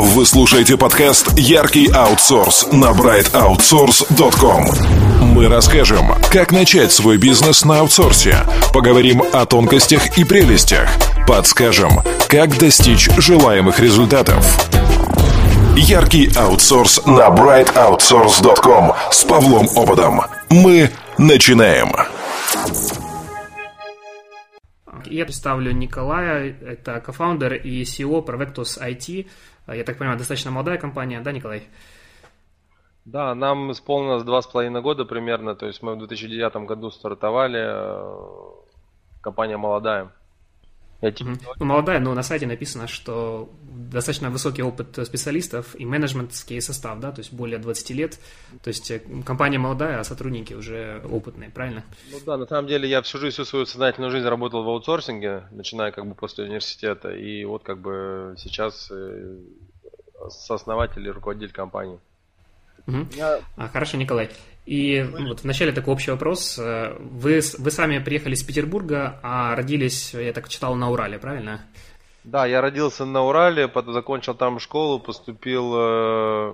Вы слушаете подкаст «Яркий аутсорс» на brightoutsource.com. Мы расскажем, как начать свой бизнес на аутсорсе, поговорим о тонкостях и прелестях, подскажем, как достичь желаемых результатов. Яркий аутсорс на brightoutsource.com с Павлом Ободом. Мы начинаем. Я представлю Николая, это кофаундер и CEO Provectus IT. Я так понимаю, достаточно молодая компания, да, Николай? Да, нам исполнилось два с половиной года примерно, то есть мы в 2009 году стартовали, компания молодая. Угу. Ну, молодая, но на сайте написано, что достаточно высокий опыт специалистов и менеджментский состав, да, то есть более 20 лет. То есть э, компания молодая, а сотрудники уже опытные, правильно? Ну да, на самом деле я всю жизнь, всю свою сознательную жизнь работал в аутсорсинге, начиная как бы после университета, и вот как бы сейчас э, сооснователь и руководитель компании. Угу. Я... А, хорошо, Николай. И ну, вот вначале такой общий вопрос. Э, вы, вы сами приехали из Петербурга, а родились, я так читал, на Урале, правильно? Да, я родился на Урале, потом закончил там школу, поступил э,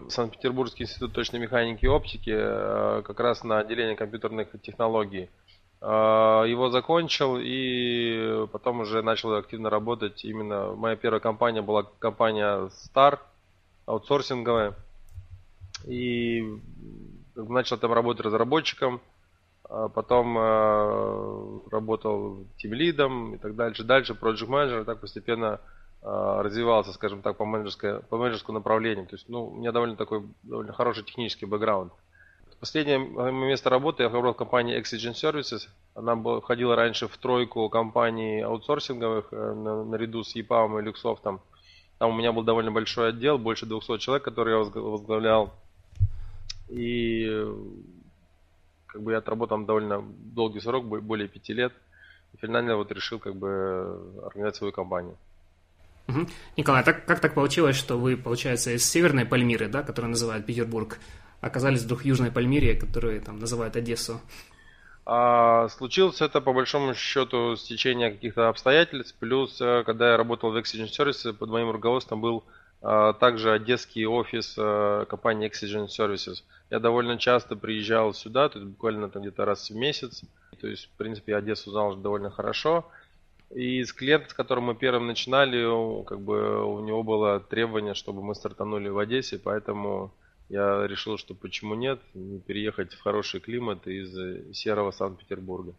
в Санкт-Петербургский институт точной механики и оптики, э, как раз на отделение компьютерных технологий. Его закончил и потом уже начал активно работать. Именно моя первая компания была компания Star, аутсорсинговая. И начал там работать разработчиком, а потом э, работал тимлидом и так дальше. Дальше проект менеджер так постепенно э, развивался, скажем так, по, менеджерской, по менеджерскому направлению. То есть, ну, у меня довольно такой довольно хороший технический бэкграунд. Последнее место работы я работал в компании Exigent Services. Она входила раньше в тройку компаний аутсорсинговых э, на, наряду с EPAM и Luxoft. Там у меня был довольно большой отдел, больше 200 человек, который я возглавлял. И как бы я отработал там довольно долгий срок, более пяти лет. И финально вот решил как бы организовать свою компанию. Угу. Николай, так, как так получилось, что вы, получается, из северной Пальмиры, да, которую называют Петербург, оказались вдруг в южной Пальмире, которую там называют Одессу? А, случилось это по большому счету стечение каких-то обстоятельств, плюс э, когда я работал в Exigent Services, под моим руководством был а также одесский офис э, компании Exigent Services. Я довольно часто приезжал сюда, то есть буквально там где-то раз в месяц. То есть, в принципе, я Одессу знал уже довольно хорошо. И с клиентом, с которым мы первым начинали, как бы у него было требование, чтобы мы стартанули в Одессе, поэтому я решил, что почему нет, не переехать в хороший климат из серого Санкт-Петербурга.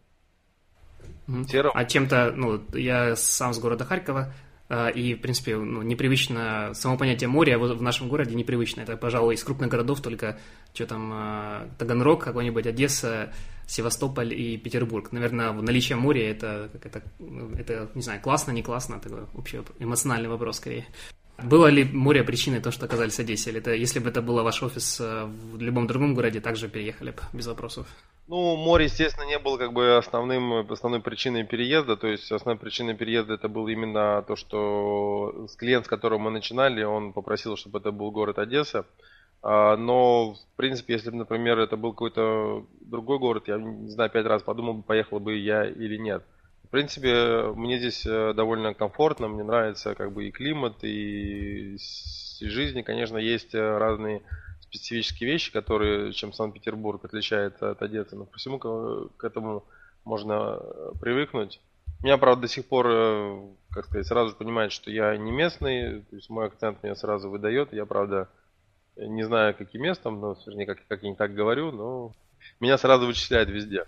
Серого? А чем-то, ну, я сам с города Харькова, а, и, в принципе, ну, непривычно, само понятие моря в нашем городе непривычно. Это, пожалуй, из крупных городов только, что там, а, Таганрог, какой-нибудь Одесса, Севастополь и Петербург. Наверное, наличие моря это, это, это, не знаю, классно, не классно, такой вообще эмоциональный вопрос скорее. Было ли море причиной то, что оказались в Одессе? Или это, если бы это был ваш офис а, в любом другом городе, также переехали бы без вопросов? Ну, море, естественно, не было как бы основным, основной причиной переезда. То есть основной причиной переезда это было именно то, что клиент, с которым мы начинали, он попросил, чтобы это был город Одесса. А, но, в принципе, если бы, например, это был какой-то другой город, я не знаю, пять раз подумал, поехал бы я или нет. Принципе, мне здесь э, довольно комфортно, мне нравится как бы и климат, и, и жизнь. Конечно, есть э, разные специфические вещи, которые, чем Санкт-Петербург отличает от Одессы. Но всему к этому можно э, привыкнуть. Меня, правда, до сих пор, как сказать, сразу понимает, что я не местный, то есть мой акцент меня сразу выдает. Я, правда, не знаю, каким местом, но, вернее, как, как я не так говорю, но меня сразу вычисляют везде.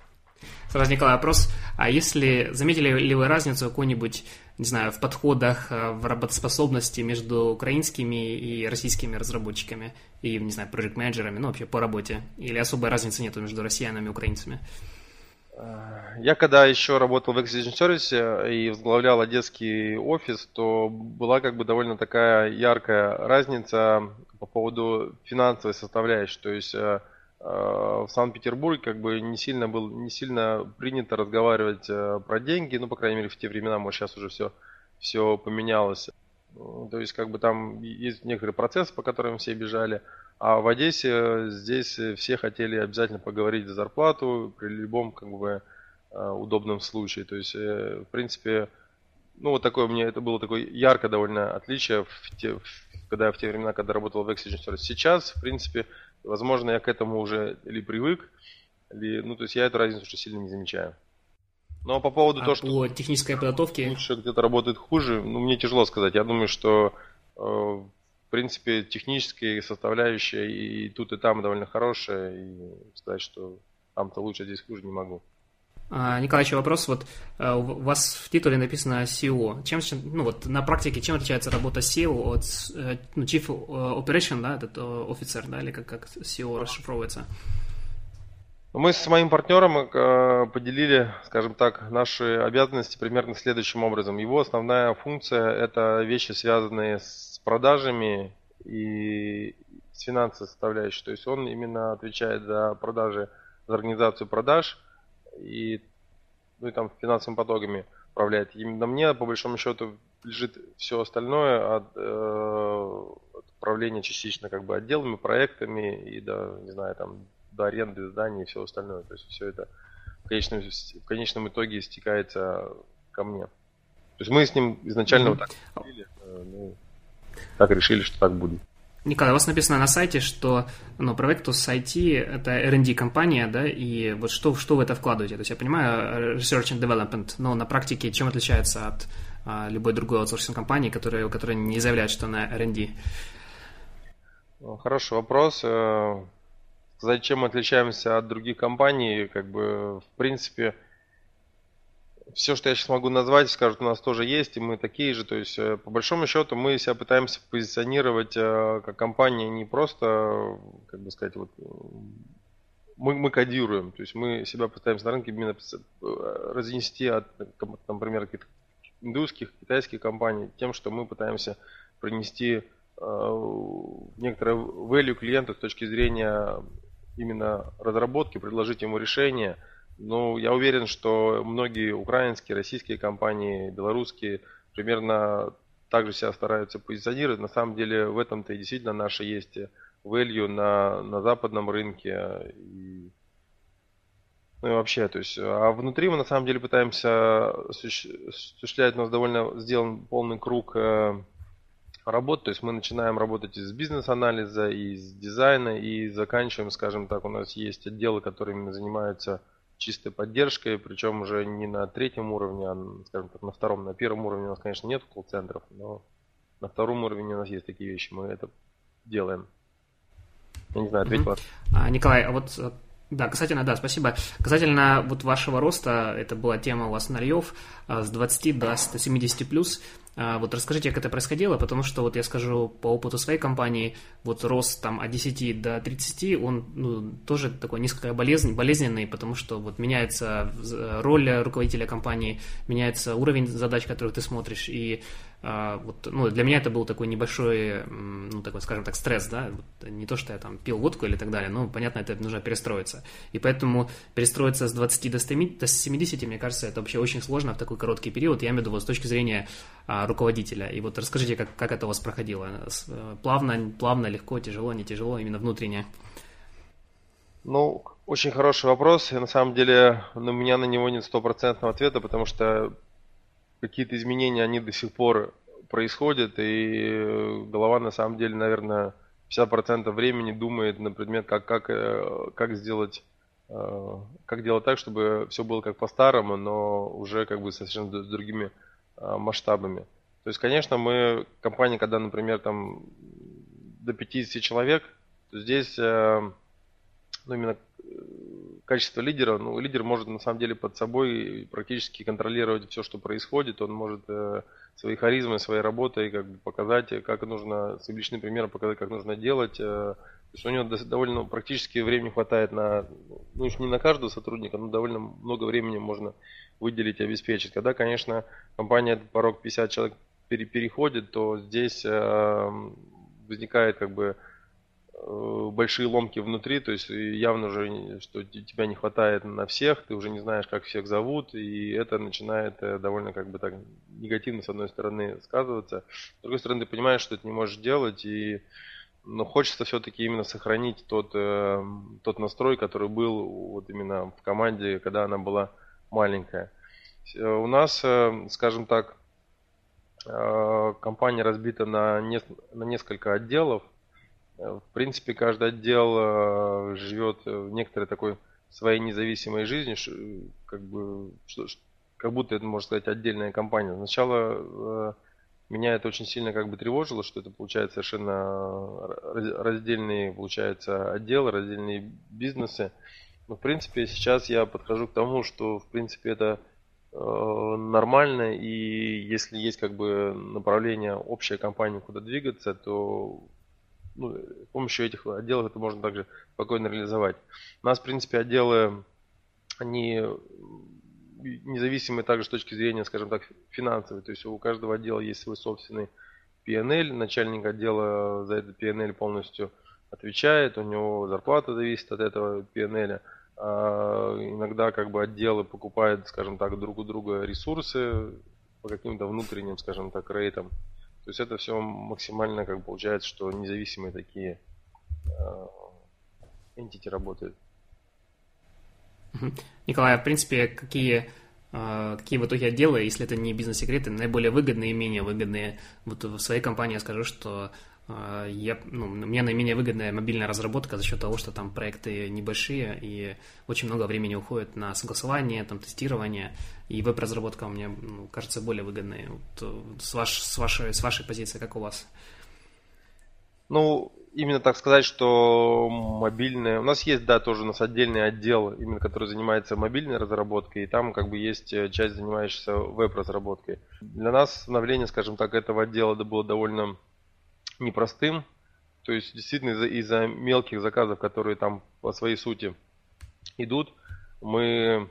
Сразу, Николай, вопрос. А если заметили ли вы разницу какую-нибудь, не знаю, в подходах, э, в работоспособности между украинскими и российскими разработчиками и, не знаю, проект-менеджерами, ну, вообще по работе? Или особой разницы нет между россиянами и украинцами? Я когда еще работал в Exigent Service и возглавлял одесский офис, то была как бы довольно такая яркая разница по поводу финансовой составляющей. То есть э, Э, в Санкт-Петербурге как бы не сильно был не сильно принято разговаривать э, про деньги, ну по крайней мере в те времена, может сейчас уже все все поменялось. То есть как бы там есть некоторые процессы, по которым все бежали, а в Одессе здесь все хотели обязательно поговорить за зарплату при любом как бы э, удобном случае. То есть в принципе ну вот такое мне это было такое яркое довольно отличие в те, в когда в те времена, когда работал в Exigent Service. Сейчас, в принципе, возможно, я к этому уже или привык, или, ну, то есть я эту разницу уже сильно не замечаю. Но по поводу а того, что... По технической подготовке... Лучше где-то работает хуже, ну, мне тяжело сказать. Я думаю, что, э, в принципе, технические составляющие и тут, и там довольно хорошая, и сказать, что там-то лучше, здесь хуже не могу. А, Николай, еще вопрос. Вот э, у вас в титуле написано SEO. Чем, ну вот на практике, чем отличается работа SEO от э, ну, Chief Operation, да, этот офицер, да, или как, как SEO расшифровывается? Мы с моим партнером э, поделили, скажем так, наши обязанности примерно следующим образом. Его основная функция – это вещи, связанные с продажами и с финансовой составляющей. То есть он именно отвечает за продажи, за организацию продаж и, ну, и там финансовыми потоками управляет. Именно мне, по большому счету, лежит все остальное от, э, от управления частично как бы отделами, проектами и, да, не знаю, там до аренды здания и все остальное. То есть все это в конечном, в конечном итоге стекается ко мне. То есть мы с ним изначально mm-hmm. вот так решили, э, ну, так решили, что так будет. Николай, у вас написано на сайте, что ну, Prolectus IT – это R&D компания, да, и вот что, что вы это вкладываете? То есть я понимаю Research and Development, но на практике чем отличается от а, любой другой аутсорсинг компании, которая, которая не заявляет, что она R&D? Хороший вопрос. Э, сказать, чем мы отличаемся от других компаний, как бы, в принципе, все, что я сейчас могу назвать, скажут, у нас тоже есть, и мы такие же. То есть, э, по большому счету, мы себя пытаемся позиционировать э, как компания не просто, как бы сказать, вот мы, мы кодируем, то есть мы себя пытаемся на рынке именно э, разнести от, например, каких-то индусских, китайских компаний тем, что мы пытаемся принести некоторое value клиенту с точки зрения именно разработки, предложить ему решение. Ну, я уверен, что многие украинские, российские компании, белорусские примерно также себя стараются позиционировать. На самом деле в этом-то и действительно наше есть value на, на западном рынке. И, ну и вообще, то есть, а внутри мы на самом деле пытаемся осуществлять, у нас довольно сделан полный круг э, работ. То есть мы начинаем работать из бизнес-анализа, из дизайна и заканчиваем, скажем так, у нас есть отделы, которые именно занимаются чистой поддержкой, причем уже не на третьем уровне, а, скажем так, на втором. На первом уровне у нас, конечно, нет колл-центров, но на втором уровне у нас есть такие вещи, мы это делаем. Я не знаю, ответил. Mm-hmm. А, Николай, а вот да, касательно, да, спасибо. Касательно вот вашего роста, это была тема у вас Нарьев, а, с 20 до 170 плюс. А, вот расскажите, как это происходило, потому что вот я скажу по опыту своей компании, вот рост там от 10 до 30, он ну, тоже такой несколько болезнь, болезненный, потому что вот меняется роль руководителя компании, меняется уровень задач, которых ты смотришь, и вот, ну, для меня это был такой небольшой, ну, такой, скажем так, стресс, да, не то, что я там пил водку или так далее, но, понятно, это нужно перестроиться. И поэтому перестроиться с 20 до 70, мне кажется, это вообще очень сложно в такой короткий период, я имею в виду вот, с точки зрения а, руководителя. И вот расскажите, как, как это у вас проходило? Э, плавно, плавно, легко, тяжело, не тяжело, именно внутренне? Ну, очень хороший вопрос, и на самом деле у меня на него нет стопроцентного ответа, потому что какие-то изменения, они до сих пор происходят, и голова на самом деле, наверное, 50% времени думает на предмет, как, как, э, как сделать э, как делать так, чтобы все было как по-старому, но уже как бы совершенно с другими э, масштабами. То есть, конечно, мы, компания, когда, например, там до 50 человек, то здесь ну, именно качество лидера, ну, лидер может на самом деле под собой практически контролировать все, что происходит. Он может э, своей харизмой, своей работой как бы показать, как нужно, с личным примером показать, как нужно делать. Э, то есть у него довольно практически времени хватает на, ну, не на каждого сотрудника, но довольно много времени можно выделить и обеспечить. Когда, конечно, компания этот порог 50 человек переходит, то здесь э, возникает как бы большие ломки внутри, то есть явно уже, что тебя не хватает на всех, ты уже не знаешь, как всех зовут, и это начинает э, довольно как бы так негативно с одной стороны сказываться, с другой стороны ты понимаешь, что это не можешь делать, и но хочется все-таки именно сохранить тот, э, тот настрой, который был вот именно в команде, когда она была маленькая. У нас, скажем так, Компания разбита на, не, на несколько отделов. В принципе, каждый отдел живет в некоторой такой своей независимой жизнью, как бы, как будто это, можно сказать, отдельная компания. Сначала меня это очень сильно как бы тревожило, что это получается совершенно раздельные, получается, отделы, раздельные бизнесы. Но, в принципе, сейчас я подхожу к тому, что, в принципе, это э, нормально, и если есть как бы направление, общая компания, куда двигаться, то ну, с помощью этих отделов это можно также спокойно реализовать. У нас, в принципе, отделы, они независимые также с точки зрения, скажем так, финансовой. То есть у каждого отдела есть свой собственный PNL, начальник отдела за этот PNL полностью отвечает, у него зарплата зависит от этого PNL. А иногда как бы отделы покупают, скажем так, друг у друга ресурсы по каким-то внутренним, скажем так, рейтам. То есть это все максимально как получается, что независимые такие entity работают. Николай, а в принципе, какие, а, какие в итоге отделы, если это не бизнес-секреты, наиболее выгодные и менее выгодные? Вот в своей компании я скажу, что я, ну, мне наименее выгодная мобильная разработка за счет того, что там проекты небольшие и очень много времени уходит на согласование, там, тестирование, и веб-разработка мне ну, кажется более выгодной. Вот, с, ваш, с, вашей, с вашей позиции, как у вас? Ну, именно так сказать, что мобильная... У нас есть, да, тоже у нас отдельный отдел, именно который занимается мобильной разработкой, и там как бы есть э, часть, занимающаяся веб-разработкой. Для нас становление, скажем так, этого отдела было довольно непростым. То есть, действительно, из-за, из-за мелких заказов, которые там по своей сути идут, мы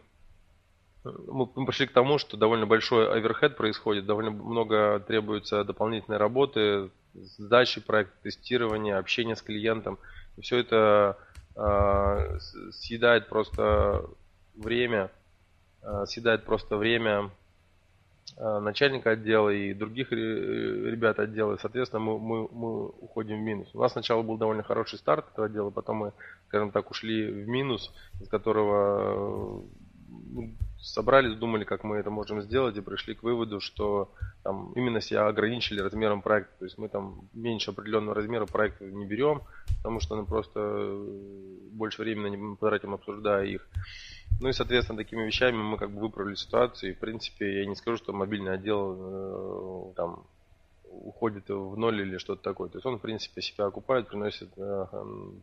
мы пришли к тому, что довольно большой оверхед происходит, довольно много требуется дополнительной работы, сдачи проекта, тестирования, общения с клиентом. И все это э, съедает просто время, э, съедает просто время начальника отдела и других ребят отдела. И, соответственно, мы, мы, мы уходим в минус. У нас сначала был довольно хороший старт этого отдела, потом мы, скажем так, ушли в минус, из которого собрались, думали, как мы это можем сделать, и пришли к выводу, что там, именно себя ограничили размером проекта. То есть мы там меньше определенного размера проекта не берем, потому что мы просто э, больше времени не потратим, обсуждая их. Ну и, соответственно, такими вещами мы как бы выправили ситуацию. И, в принципе, я не скажу, что мобильный отдел э, там уходит в ноль или что-то такое. То есть он, в принципе, себя окупает, приносит э,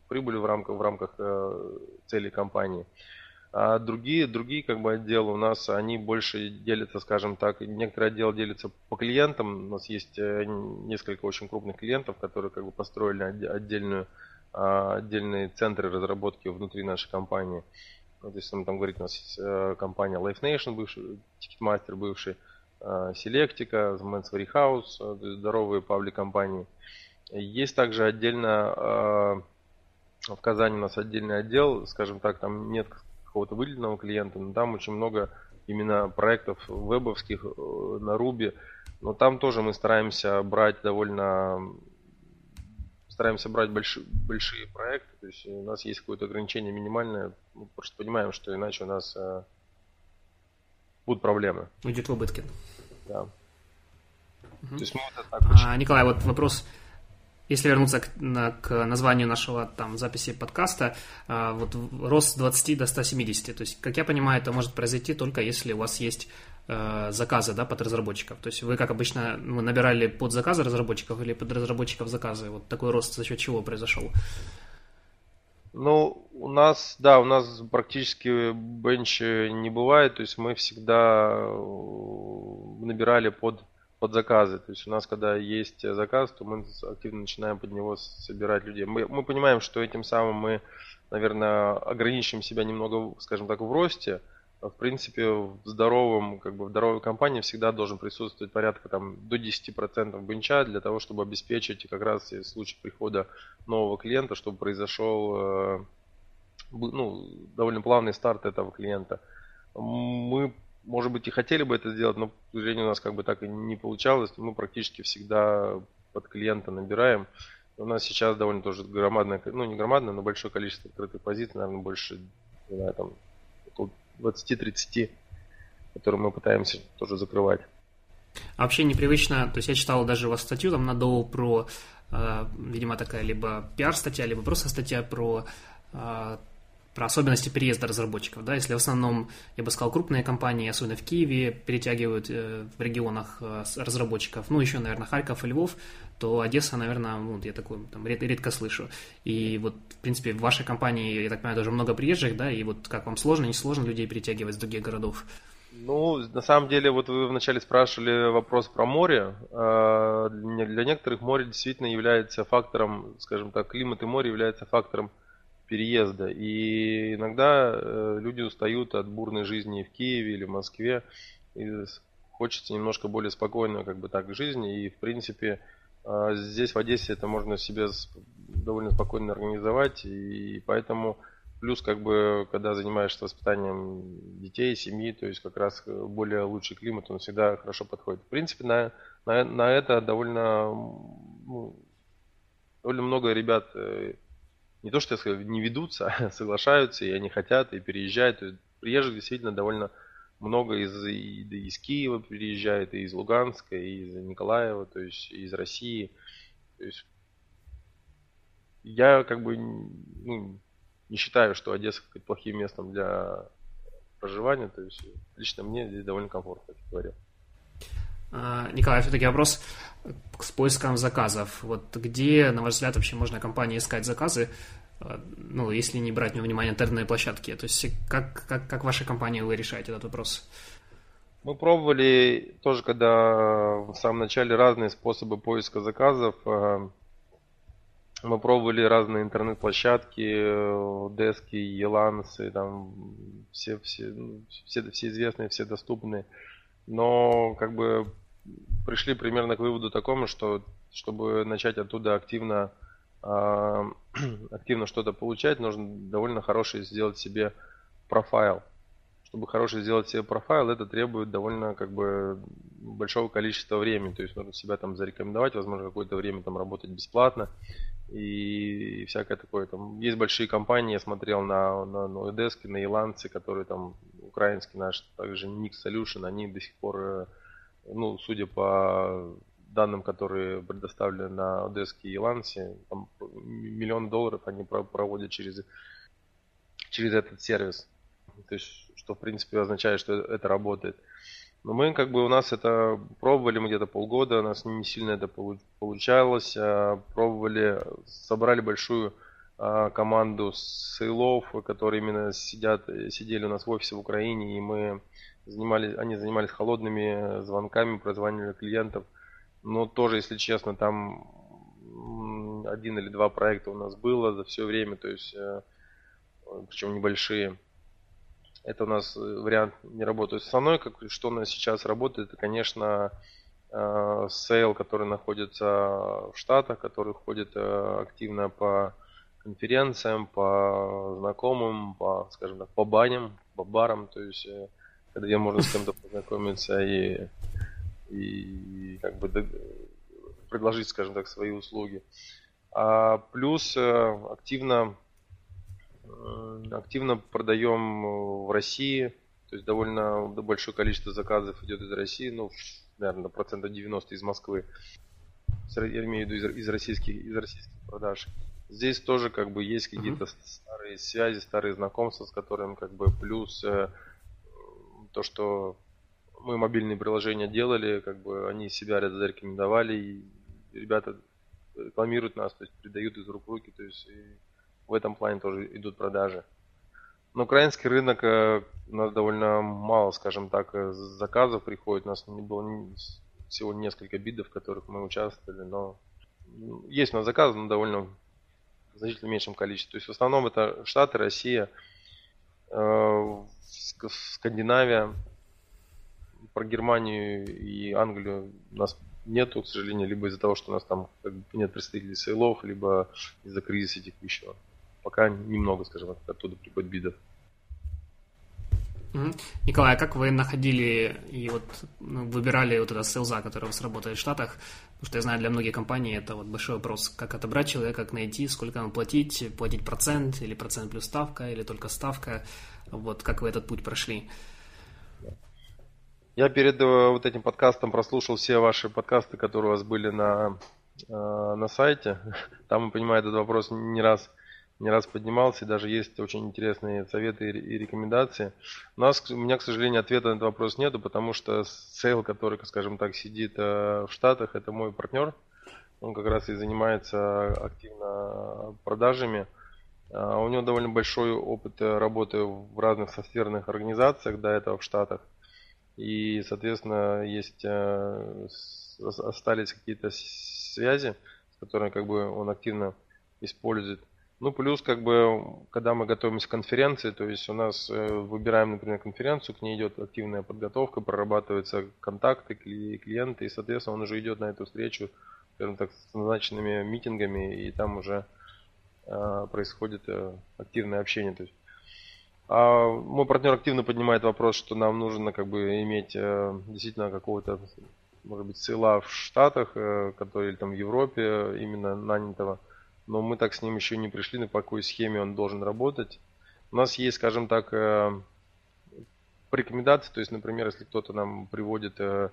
прибыль в рамках, в рамках э, целей компании. А другие, другие как бы отделы у нас, они больше делятся, скажем так, некоторые отделы делятся по клиентам. У нас есть э, несколько очень крупных клиентов, которые как бы построили отдельную, а, отдельные центры разработки внутри нашей компании. Вот если мы там говорить, у нас есть э, компания Life Nation, бывший, Ticketmaster бывший, э, Selectica, Men's Warehouse, здоровые паблик компании. Есть также отдельно в Казани у нас отдельный отдел, скажем так, там нет какого-то выделенного клиента, но там очень много именно проектов вебовских э, на Ruby. Но там тоже мы стараемся брать довольно стараемся брать большие, большие проекты, то есть у нас есть какое-то ограничение минимальное, мы просто понимаем, что иначе у нас э, будут проблемы. Уйдет в убытки. Да. Угу. То есть мы вот так очень... а, Николай, вот вопрос если вернуться к, на, к названию нашего там записи подкаста, э, вот рост с 20 до 170. То есть, как я понимаю, это может произойти только если у вас есть заказы да, под разработчиков. То есть вы, как обычно, вы набирали под заказы разработчиков или под разработчиков заказы. Вот такой рост за счет чего произошел? Ну, у нас, да, у нас практически бенч не бывает, то есть мы всегда э, набирали под под заказы. То есть у нас, когда есть заказ, то мы активно начинаем под него собирать людей. Мы, мы понимаем, что этим самым мы, наверное, ограничим себя немного, скажем так, в росте. В принципе, в здоровом, как бы в здоровой компании всегда должен присутствовать порядка там до 10% бенча для того, чтобы обеспечить как раз в случае прихода нового клиента, чтобы произошел э, ну, довольно плавный старт этого клиента. Мы может быть, и хотели бы это сделать, но, к сожалению, у нас как бы так и не получалось. Мы практически всегда под клиента набираем. У нас сейчас довольно тоже громадное, ну не громадное, но большое количество открытых позиций, наверное, больше, не знаю, там, 20-30, которые мы пытаемся тоже закрывать. Вообще непривычно, то есть я читал даже у вас статью там на Доу про, э, видимо, такая либо пиар-статья, либо просто статья про э, про особенности переезда разработчиков, да, если в основном, я бы сказал, крупные компании, особенно в Киеве, перетягивают э, в регионах э, разработчиков, ну, еще, наверное, Харьков и Львов, то Одесса, наверное, ну, я такой там ред, редко слышу. И вот, в принципе, в вашей компании, я так понимаю, тоже много приезжих, да, и вот как вам сложно, не сложно людей перетягивать с других городов? Ну, на самом деле, вот вы вначале спрашивали вопрос про море. А, для некоторых море действительно является фактором, скажем так, климат и море является фактором переезда. И иногда э, люди устают от бурной жизни в Киеве или в Москве. И хочется немножко более спокойно как бы так жизни. И в принципе а, здесь в Одессе это можно себе довольно спокойно организовать. И поэтому плюс как бы когда занимаешься воспитанием детей, семьи, то есть как раз более лучший климат, он всегда хорошо подходит. В принципе на, на, на это довольно, ну, довольно много ребят э, не то что не ведутся, а соглашаются, и они хотят, и переезжают. приезжих действительно довольно много из, и, из Киева переезжает, и из Луганска, и из Николаева, то есть из России. То есть я как бы ну, не считаю, что Одесса плохим местом для проживания. То есть лично мне здесь довольно комфортно, как я говорил. А, Николай, все-таки вопрос с поиском заказов. Вот где, на ваш взгляд, вообще можно компании искать заказы, а, ну, если не брать во внимание интернетные площадки? То есть как, как, как ваша компания вы решаете этот вопрос? Мы пробовали тоже, когда в самом начале разные способы поиска заказов. А, мы пробовали разные интернет-площадки, дески, елансы, там все, все, ну, все, все известные, все доступные. Но как бы пришли примерно к выводу такому, что чтобы начать оттуда активно, э, активно что-то получать, нужно довольно хороший сделать себе профайл. Чтобы хороший сделать себе профайл, это требует довольно как бы большого количества времени. То есть нужно себя там зарекомендовать, возможно, какое-то время там работать бесплатно и, всякое такое. Там есть большие компании, я смотрел на, на, на на Иланце, которые там украинский наш, также Nix Solution, они до сих пор э, ну, судя по данным, которые предоставлены на Одеске и Лансе, там миллион долларов они проводят через, через этот сервис. То есть, что в принципе означает, что это работает. Но мы как бы у нас это пробовали мы где-то полгода, у нас не сильно это получалось. А пробовали, собрали большую а, команду сейлов, которые именно сидят, сидели у нас в офисе в Украине, и мы занимались, они занимались холодными звонками, прозванивали клиентов. Но тоже, если честно, там один или два проекта у нас было за все время, то есть, э, причем небольшие. Это у нас вариант не работает. Основной, как, что у нас сейчас работает, это, конечно, э, сейл, который находится в Штатах, который ходит э, активно по конференциям, по знакомым, по, скажем так, по баням, по барам, то есть где можно с кем-то познакомиться и, и как бы предложить, скажем так, свои услуги. А плюс э, активно, э, активно продаем в России, то есть довольно большое количество заказов идет из России, ну, наверное, процентов 90 из Москвы. Я имею в виду из, из, российских, из российских продаж. Здесь тоже как бы есть какие-то uh-huh. старые связи, старые знакомства, с которыми как бы плюс э, то, что мы мобильные приложения делали, как бы они себя зарекомендовали, и ребята рекламируют нас, то есть передают из рук в руки, то есть в этом плане тоже идут продажи. Но украинский рынок э, у нас довольно мало, скажем так, э, заказов приходит. У нас не было всего несколько бидов, в которых мы участвовали, но есть у нас заказы, но довольно в значительно меньшем количестве. То есть в основном это Штаты, Россия, э, Скандинавия. Про Германию и Англию у нас нету, к сожалению, либо из-за того, что у нас там нет представителей сейлов, либо из-за кризиса текущего. Пока немного, скажем оттуда приходит бидов. Николай, а как вы находили и вот ну, выбирали вот это селза, который у вас работает в Штатах? Потому что я знаю, для многих компаний это вот большой вопрос, как отобрать человека, как найти, сколько ему платить, платить процент или процент плюс ставка, или только ставка. Вот как вы этот путь прошли? Я перед э, вот этим подкастом прослушал все ваши подкасты, которые у вас были на, э, на сайте. Там, понимаю, этот вопрос не раз, не раз поднимался, и даже есть очень интересные советы и рекомендации. У, нас, у меня, к сожалению, ответа на этот вопрос нету, потому что сейл, который, скажем так, сидит э, в Штатах, это мой партнер. Он как раз и занимается активно продажами. У него довольно большой опыт работы в разных софтверных организациях до этого в Штатах. И, соответственно, есть э, остались какие-то связи, с которыми как бы он активно использует. Ну, плюс, как бы, когда мы готовимся к конференции, то есть у нас э, выбираем, например, конференцию, к ней идет активная подготовка, прорабатываются контакты, клиенты, и, соответственно, он уже идет на эту встречу, скажем так, с назначенными митингами, и там уже э, происходит э, активное общение. То есть а мой партнер активно поднимает вопрос, что нам нужно как бы иметь э, действительно какого-то, может быть, села в Штатах, э, который или там в Европе именно нанятого. Но мы так с ним еще не пришли, на какой схеме он должен работать. У нас есть, скажем так, э, рекомендации, то есть, например, если кто-то нам приводит э,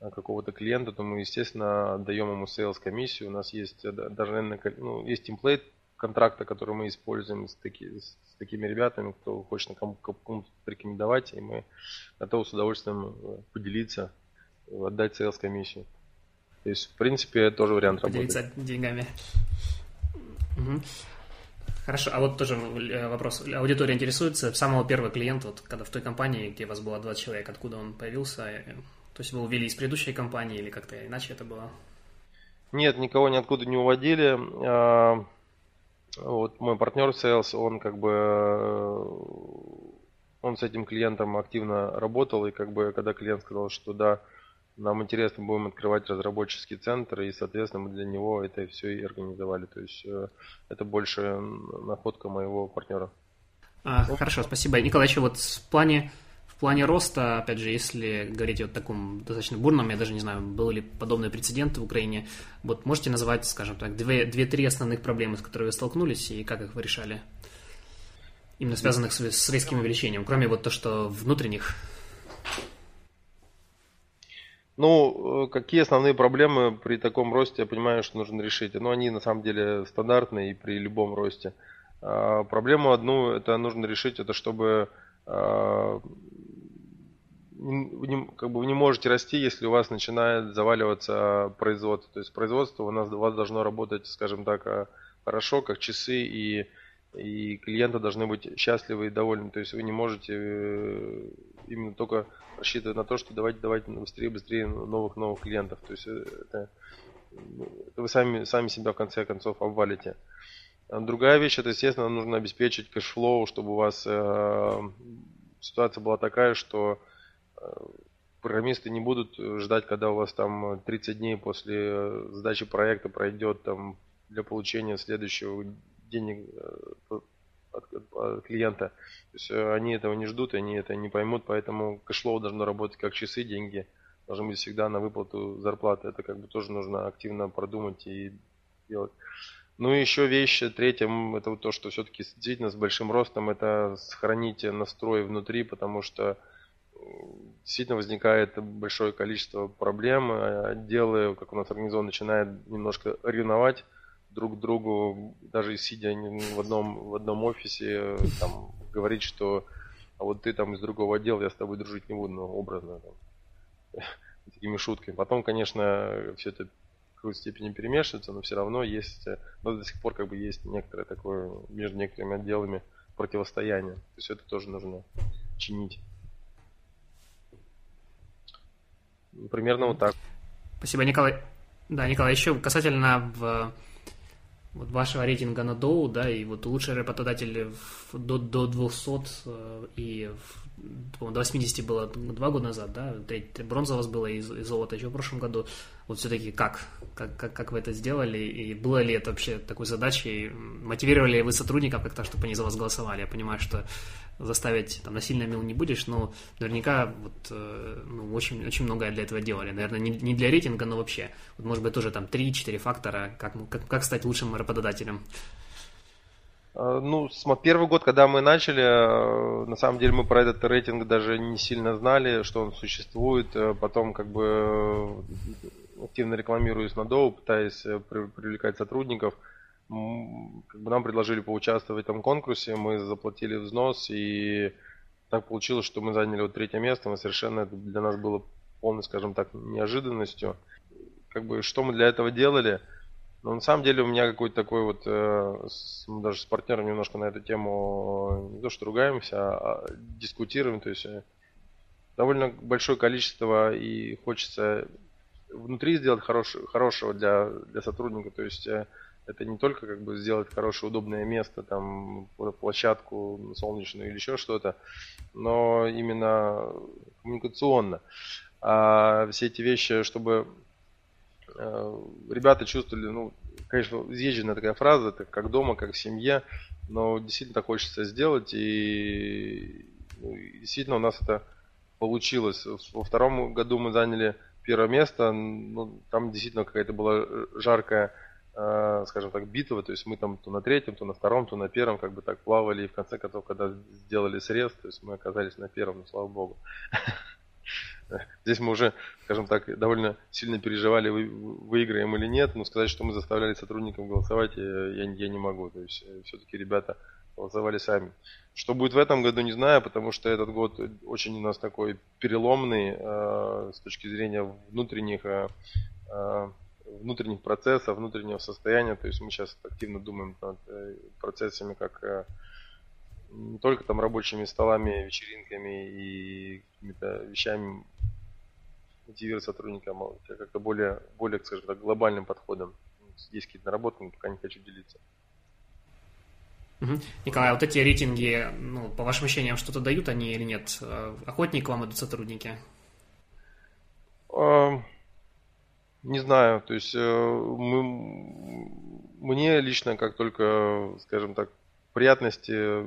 какого-то клиента, то мы, естественно, даем ему sales комиссию. У нас есть э, даже, наверное, ну, есть темплейт контракта, который мы используем с, таки, с такими ребятами, кто хочет на кому-то рекомендовать, и мы готовы с удовольствием э, поделиться, отдать sales комиссию. То есть, в принципе, это тоже вариант Поделиться работы. деньгами. Угу. Хорошо, а вот тоже э, вопрос. Аудитория интересуется, самого первого клиента, вот когда в той компании, где у вас было 20 человек, откуда он появился? Э, то есть вы увели из предыдущей компании или как-то иначе это было? Нет, никого ниоткуда не уводили. Вот мой партнер Sales, он как бы э, он с этим клиентом активно работал, и как бы когда клиент сказал, что да, нам интересно, будем открывать разработческий центр, и, соответственно, мы для него это все и организовали. То есть э, это больше находка моего партнера. А, хорошо, спасибо. Николай, еще вот в плане в плане роста, опять же, если говорить о таком достаточно бурном, я даже не знаю, был ли подобный прецедент в Украине, вот можете назвать, скажем так, две-три основных проблемы, с которыми вы столкнулись, и как их вы решали? Именно связанных с, с резким увеличением, кроме вот то, что внутренних. Ну, э, какие основные проблемы при таком росте, я понимаю, что нужно решить. Но они на самом деле стандартные и при любом росте. А, проблему одну это нужно решить, это чтобы а, не, как бы вы не можете расти, если у вас начинает заваливаться производство. То есть производство у нас у вас должно работать, скажем так, а, хорошо, как часы, и, и клиенты должны быть счастливы и довольны. То есть вы не можете э, именно только рассчитывать на то, что давайте, давайте быстрее, быстрее новых, новых клиентов. То есть э, это, ну, это вы сами, сами себя в конце концов обвалите. Другая вещь, это, естественно, нужно обеспечить cash flow, чтобы у вас э, ситуация была такая, что программисты не будут ждать, когда у вас там 30 дней после сдачи проекта пройдет там для получения следующего денег э, от, от клиента. То есть э, они этого не ждут, они это не поймут, поэтому кэшлоу должно работать как часы, деньги должны быть всегда на выплату зарплаты. Это как бы тоже нужно активно продумать и делать. Ну и еще вещь, третья, это вот то, что все-таки действительно с большим ростом, это сохранить настрой внутри, потому что действительно возникает большое количество проблем. Отделы, как у нас организован, начинают немножко ревновать друг другу, даже сидя в одном, в одном офисе, там, говорить, что а вот ты там из другого отдела, я с тобой дружить не буду, ну, образно, там, такими шутками. Потом, конечно, все это в какой-то степени перемешивается, но все равно есть, но до сих пор как бы есть некоторое такое между некоторыми отделами противостояние. То есть это тоже нужно чинить. Примерно вот так. Спасибо, Николай. Да, Николай, еще касательно в, вот вашего рейтинга на Доу, да, и вот лучший работодатель до, до 200 э, и до 80 было два года назад, да, бронза у вас было и, и золото еще в прошлом году. Вот все-таки как? Как, как? как вы это сделали? И было ли это вообще такой задачей? Мотивировали ли вы сотрудников как-то, чтобы они за вас голосовали? Я понимаю, что заставить там насильно мил не будешь, но наверняка вот, э, ну, очень, очень многое для этого делали. Наверное, не, не для рейтинга, но вообще. Вот, может быть, тоже там 3-4 фактора, как, как, как стать лучшим работодателем. А, ну, первый год, когда мы начали, э, на самом деле мы про этот рейтинг даже не сильно знали, что он существует. Э, потом как бы э, активно рекламируясь на Доу, пытаясь привлекать сотрудников, как бы нам предложили поучаствовать в этом конкурсе, мы заплатили взнос, и так получилось, что мы заняли вот третье место, мы совершенно это для нас было полной, скажем так, неожиданностью. Как бы что мы для этого делали – но на самом деле у меня какой-то такой вот, э, мы даже с партнером немножко на эту тему не то что ругаемся, а, а дискутируем. То есть э, довольно большое количество и хочется внутри сделать хорош, хорошего для, для сотрудника. То есть э, это не только как бы сделать хорошее удобное место, там площадку солнечную или еще что-то, но именно коммуникационно. А все эти вещи, чтобы Э, ребята чувствовали, ну, конечно, изъезженная такая фраза, это как дома, как в семье, но действительно так хочется сделать, и, ну, действительно у нас это получилось. Во втором году мы заняли первое место, ну, там действительно какая-то была жаркая, скажем так, битва, то есть мы там то на третьем, то на втором, то на первом, как бы так плавали, и в конце концов, когда сделали срез, то есть мы оказались на первом, ну, слава богу. Здесь мы уже, скажем так, довольно сильно переживали, выиграем или нет, но сказать, что мы заставляли сотрудников голосовать, я, я не могу. То есть э, все-таки ребята голосовали сами. Что будет в этом году, не знаю, потому что этот год очень у нас такой переломный э, с точки зрения внутренних, э, э внутренних процессов, внутреннего состояния. То есть мы сейчас активно думаем над э, процессами, как э, не только там рабочими столами, вечеринками и какими-то вещами мотивировать сотрудника, а как-то более, более, скажем так, глобальным подходом. Есть какие-то наработки, но пока не хочу делиться. Угу. Николай, а вот эти рейтинги, ну, по вашим ощущениям, что-то дают они или нет? Э, охотнее к вам идут сотрудники? А, не знаю, то есть э, мы, мне лично, как только, скажем так, приятности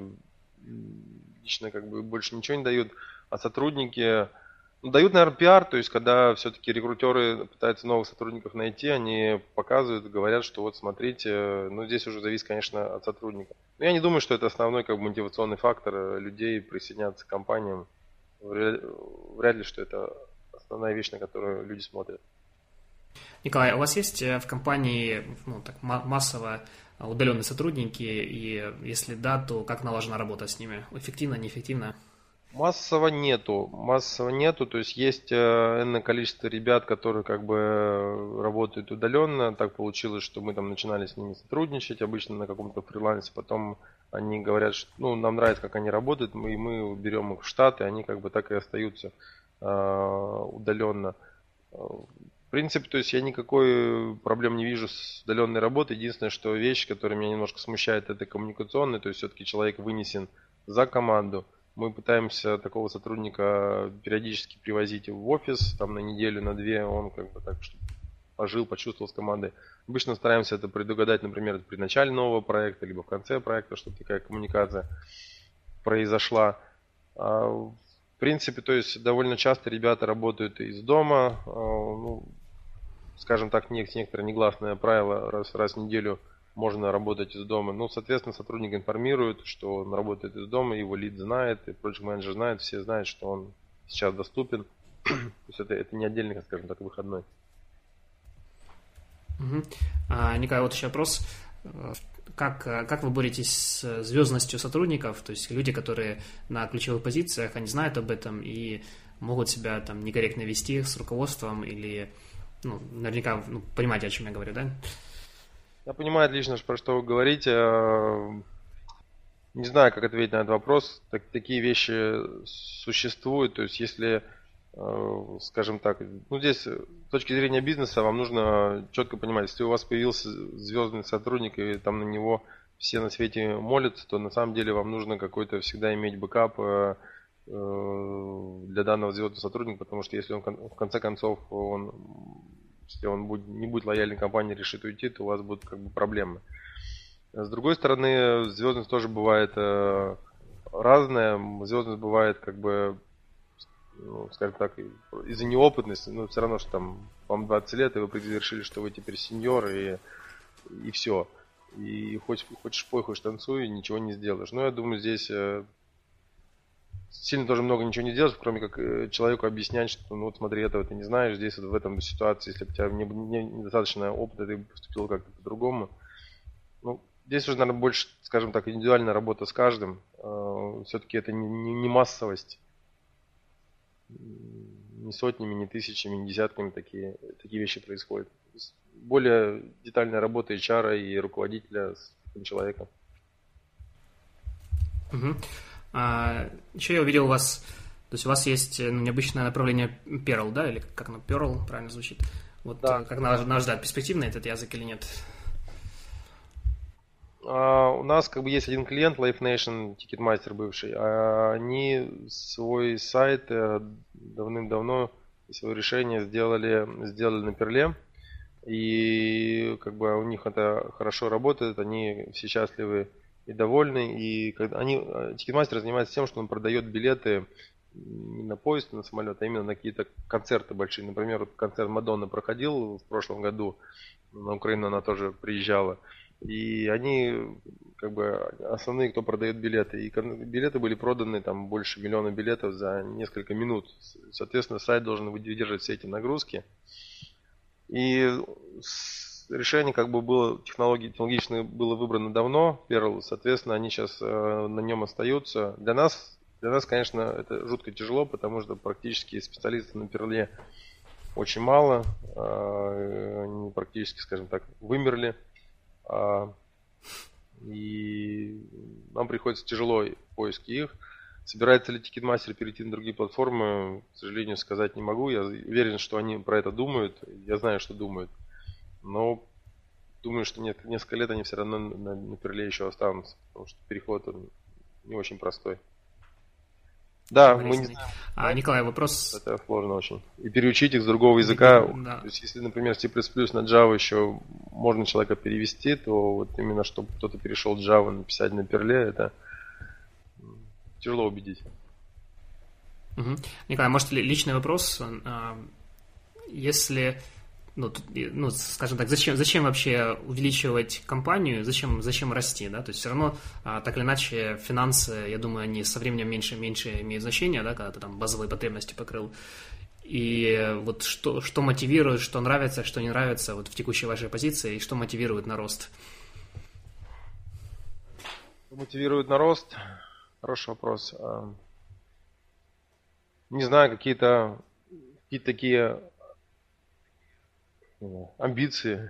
лично как бы больше ничего не дают, а сотрудники ну, дают, наверное, пиар, то есть когда все-таки рекрутеры пытаются новых сотрудников найти, они показывают, говорят, что вот смотрите, ну здесь уже зависит, конечно, от сотрудника. Но я не думаю, что это основной как бы мотивационный фактор людей присоединяться к компаниям. Вряд ли, что это основная вещь, на которую люди смотрят. Николай, а у вас есть э, в компании ну, так, массово удаленные сотрудники, и если да, то как налажена работа с ними? Эффективно, неэффективно? Массово нету, массово нету, то есть есть э, энное количество ребят, которые как бы э, работают удаленно, так получилось, что мы там начинали с ними сотрудничать, обычно на каком-то фрилансе, потом они говорят, что ну, нам нравится, как они работают, мы, и мы берем их в штат, и они как бы так и остаются э, удаленно. В принципе, то есть я никакой проблем не вижу с удаленной работой. Единственное, что вещь, которая меня немножко смущает, это коммуникационная. То есть все-таки человек вынесен за команду. Мы пытаемся такого сотрудника периодически привозить в офис, там на неделю, на две, он как бы так, чтобы пожил, почувствовал с командой. Обычно стараемся это предугадать, например, при начале нового проекта, либо в конце проекта, чтобы такая коммуникация произошла. А, в принципе, то есть довольно часто ребята работают из дома. А, ну, скажем так, некоторое негласное правило, раз, раз в неделю можно работать из дома. Ну, соответственно, сотрудник информирует, что он работает из дома, его лид знает, и project менеджер знает, все знают, что он сейчас доступен. То есть это, это не отдельный, скажем так, выходной. Угу. А, Николай, вот еще вопрос. Как, как вы боретесь с звездностью сотрудников? То есть люди, которые на ключевых позициях, они знают об этом и могут себя там некорректно вести с руководством или ну, наверняка ну, понимаете, о чем я говорю, да? Я понимаю отлично, про что вы говорите. Э, не знаю, как ответить на этот вопрос. Так, такие вещи существуют. То есть, если, э, скажем так, ну здесь с точки зрения бизнеса вам нужно четко понимать, если у вас появился звездный сотрудник и там на него все на свете молятся, то на самом деле вам нужно какой-то всегда иметь бэкап э, для данного звездного сотрудника, потому что если он в конце концов он если он будет, не будет лояльной компании, решит уйти, то у вас будут как бы проблемы. С другой стороны, звездность тоже бывает э, разная. Звездность бывает как бы, ну, скажем так, из-за неопытности, но все равно, что там вам 20 лет, и вы решили, что вы теперь сеньор, и, и все. И хоть хочешь пой, хочешь танцуй, ничего не сделаешь. Но я думаю, здесь э, сильно тоже много ничего не делаешь, кроме как э, человеку объяснять, что ну вот смотри, этого ты не знаешь, здесь вот в этом ситуации, если у тебя не, не, недостаточно опыта, ты поступил как-то по-другому. Ну, здесь уже, наверное, больше, скажем так, индивидуальная работа с каждым. Э, Все-таки это не, не, не массовость. Не сотнями, не тысячами, не десятками такие, такие вещи происходят. Более детальная работа HR и руководителя с человеком. Угу. А, еще я увидел у вас, то есть у вас есть ну, необычное направление Perl, да, или как оно, Perl, правильно звучит? Вот да. как надо, надо ждать, перспективный этот язык или нет? А, у нас как бы есть один клиент, Life Nation, Ticketmaster бывший. А они свой сайт э, давным-давно, свое решение сделали, сделали на Перле. И как бы у них это хорошо работает, они все счастливы и довольны. И когда они, Ticketmaster э, занимается тем, что он продает билеты не на поезд, на самолет, а именно на какие-то концерты большие. Например, концерт Мадонны проходил в прошлом году, на Украину она тоже приезжала. И они, как бы, основные, кто продает билеты. И билеты были проданы, там, больше миллиона билетов за несколько минут. Соответственно, сайт должен выдержать все эти нагрузки. И решение как бы было технологии, технологично было выбрано давно, Perl, соответственно, они сейчас э, на нем остаются. Для нас, для нас, конечно, это жутко тяжело, потому что практически специалистов на Перле очень мало, э, они практически, скажем так, вымерли. Э, и нам приходится тяжело в поиске их. Собирается ли Ticketmaster перейти на другие платформы, к сожалению, сказать не могу. Я уверен, что они про это думают. Я знаю, что думают. Но думаю, что нет, несколько лет они все равно на, на перле еще останутся, потому что переход он не очень простой. Да, мы не знаем. А, Николай, вопрос... Это сложно очень. И переучить их с другого языка. Да. То есть, если, например, C++ на Java еще можно человека перевести, то вот именно, чтобы кто-то перешел Java написать на перле, это тяжело убедить. Угу. Николай, может, личный вопрос? А, если ну, ну, скажем так, зачем, зачем вообще увеличивать компанию, зачем, зачем расти, да, то есть все равно, а, так или иначе, финансы, я думаю, они со временем меньше и меньше имеют значение, да, когда ты там базовые потребности покрыл, и вот что, что мотивирует, что нравится, что не нравится вот в текущей вашей позиции, и что мотивирует на рост? Мотивирует на рост? Хороший вопрос. А, не знаю, какие-то какие такие амбиции.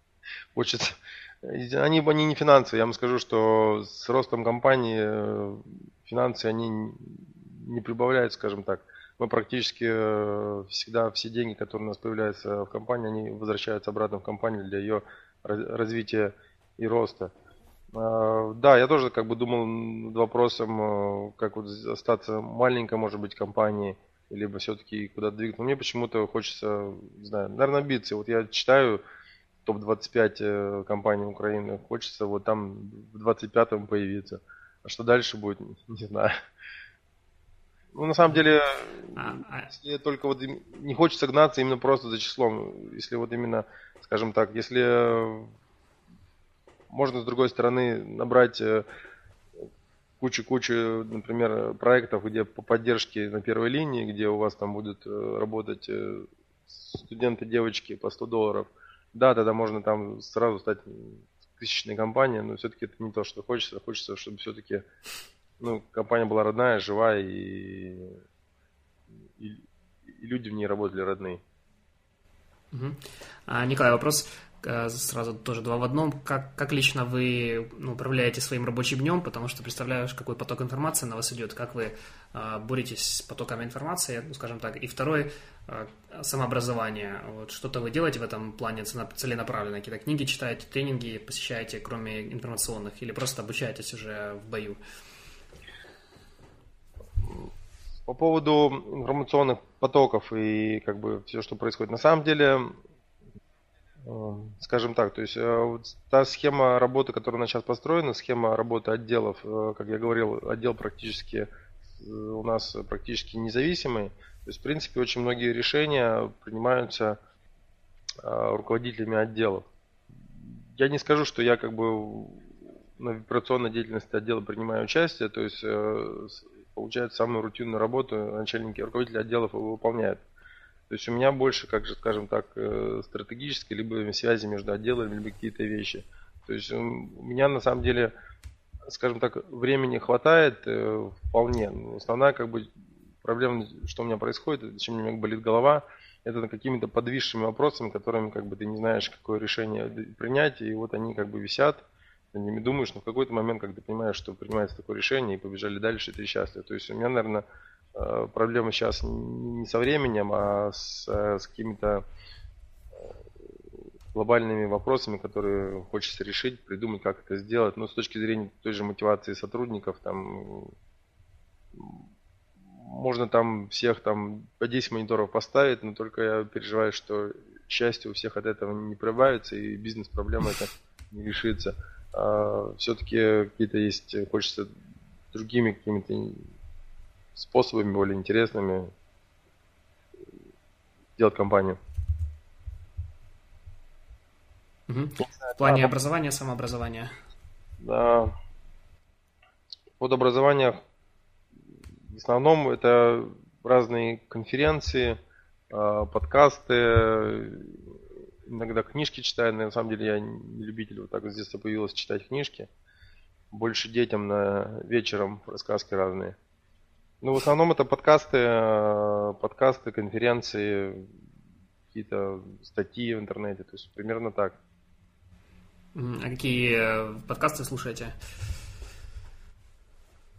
Хочется. Они, они не финансы. Я вам скажу, что с ростом компании э, финансы они не прибавляют, скажем так. Мы практически э, всегда все деньги, которые у нас появляются в компании, они возвращаются обратно в компанию для ее развития и роста. А, да, я тоже как бы думал над вопросом, э, как вот остаться маленькой, может быть, компанией, либо все-таки куда-то двигаться. Но мне почему-то хочется, не знаю, наверное, амбиции. Вот я читаю топ-25 э, компаний Украины, хочется вот там в 25-м появиться. А что дальше будет, не знаю. Ну, на самом деле, а, а... если только вот не хочется гнаться именно просто за числом. Если вот именно, скажем так, если можно с другой стороны набрать кучу-кучу, например, проектов, где по поддержке на первой линии, где у вас там будут э, работать э, студенты, девочки по 100 долларов. Да, тогда можно там сразу стать тысячной компанией, но все-таки это не то, что хочется. Хочется, чтобы все-таки ну, компания была родная, живая и, и, и люди в ней работали родные. Угу. А, Николай, вопрос. Э, сразу тоже два в одном. Как, как лично вы ну, управляете своим рабочим днем, потому что представляешь, какой поток информации на вас идет, как вы э, боретесь с потоками информации, ну, скажем так. И второй, э, самообразование. Вот, что-то вы делаете в этом плане целенаправленно, какие-то книги читаете, тренинги посещаете, кроме информационных, или просто обучаетесь уже в бою? По поводу информационных потоков и как бы все, что происходит. На самом деле скажем так, то есть э, та схема работы, которая у нас сейчас построена, схема работы отделов, э, как я говорил, отдел практически э, у нас практически независимый. То есть, в принципе, очень многие решения принимаются руководителями отделов. я не скажу, что я как бы на операционной деятельности отдела принимаю участие, то есть э, получается самую рутинную работу начальники, руководители отделов выполняют. То есть у меня больше, как же, скажем так, э, стратегические, либо связи между отделами, либо какие-то вещи. То есть у меня на самом деле, скажем так, времени хватает э, вполне. Основная как бы проблема, что у меня происходит, чем у меня болит голова, это на какими-то подвисшими вопросами, которыми как бы ты не знаешь, какое решение принять, и вот они как бы висят, ты ними думаешь, но в какой-то момент, когда ты понимаешь, что принимается такое решение, и побежали дальше, ты счастлив. То есть у меня, наверное, проблема сейчас не со временем, а с, э, с какими-то э, глобальными вопросами, которые хочется решить, придумать, как это сделать. Но с точки зрения той же мотивации сотрудников, там можно там всех там по 10 мониторов поставить, но только я переживаю, что счастье у всех от этого не прибавится и бизнес-проблема это не решится. А, все-таки какие-то есть, хочется другими какими-то способами более интересными делать компанию. Угу. В плане образования, самообразования. Да. Под образование в основном это разные конференции, а, подкасты, иногда книжки читаю, но на самом деле я не любитель, вот так с детства появилось читать книжки. Больше детям на вечером рассказки разные. Ну, в основном это подкасты, а, подкасты, конференции, какие-то статьи в интернете, то есть примерно так. А какие э, подкасты слушаете?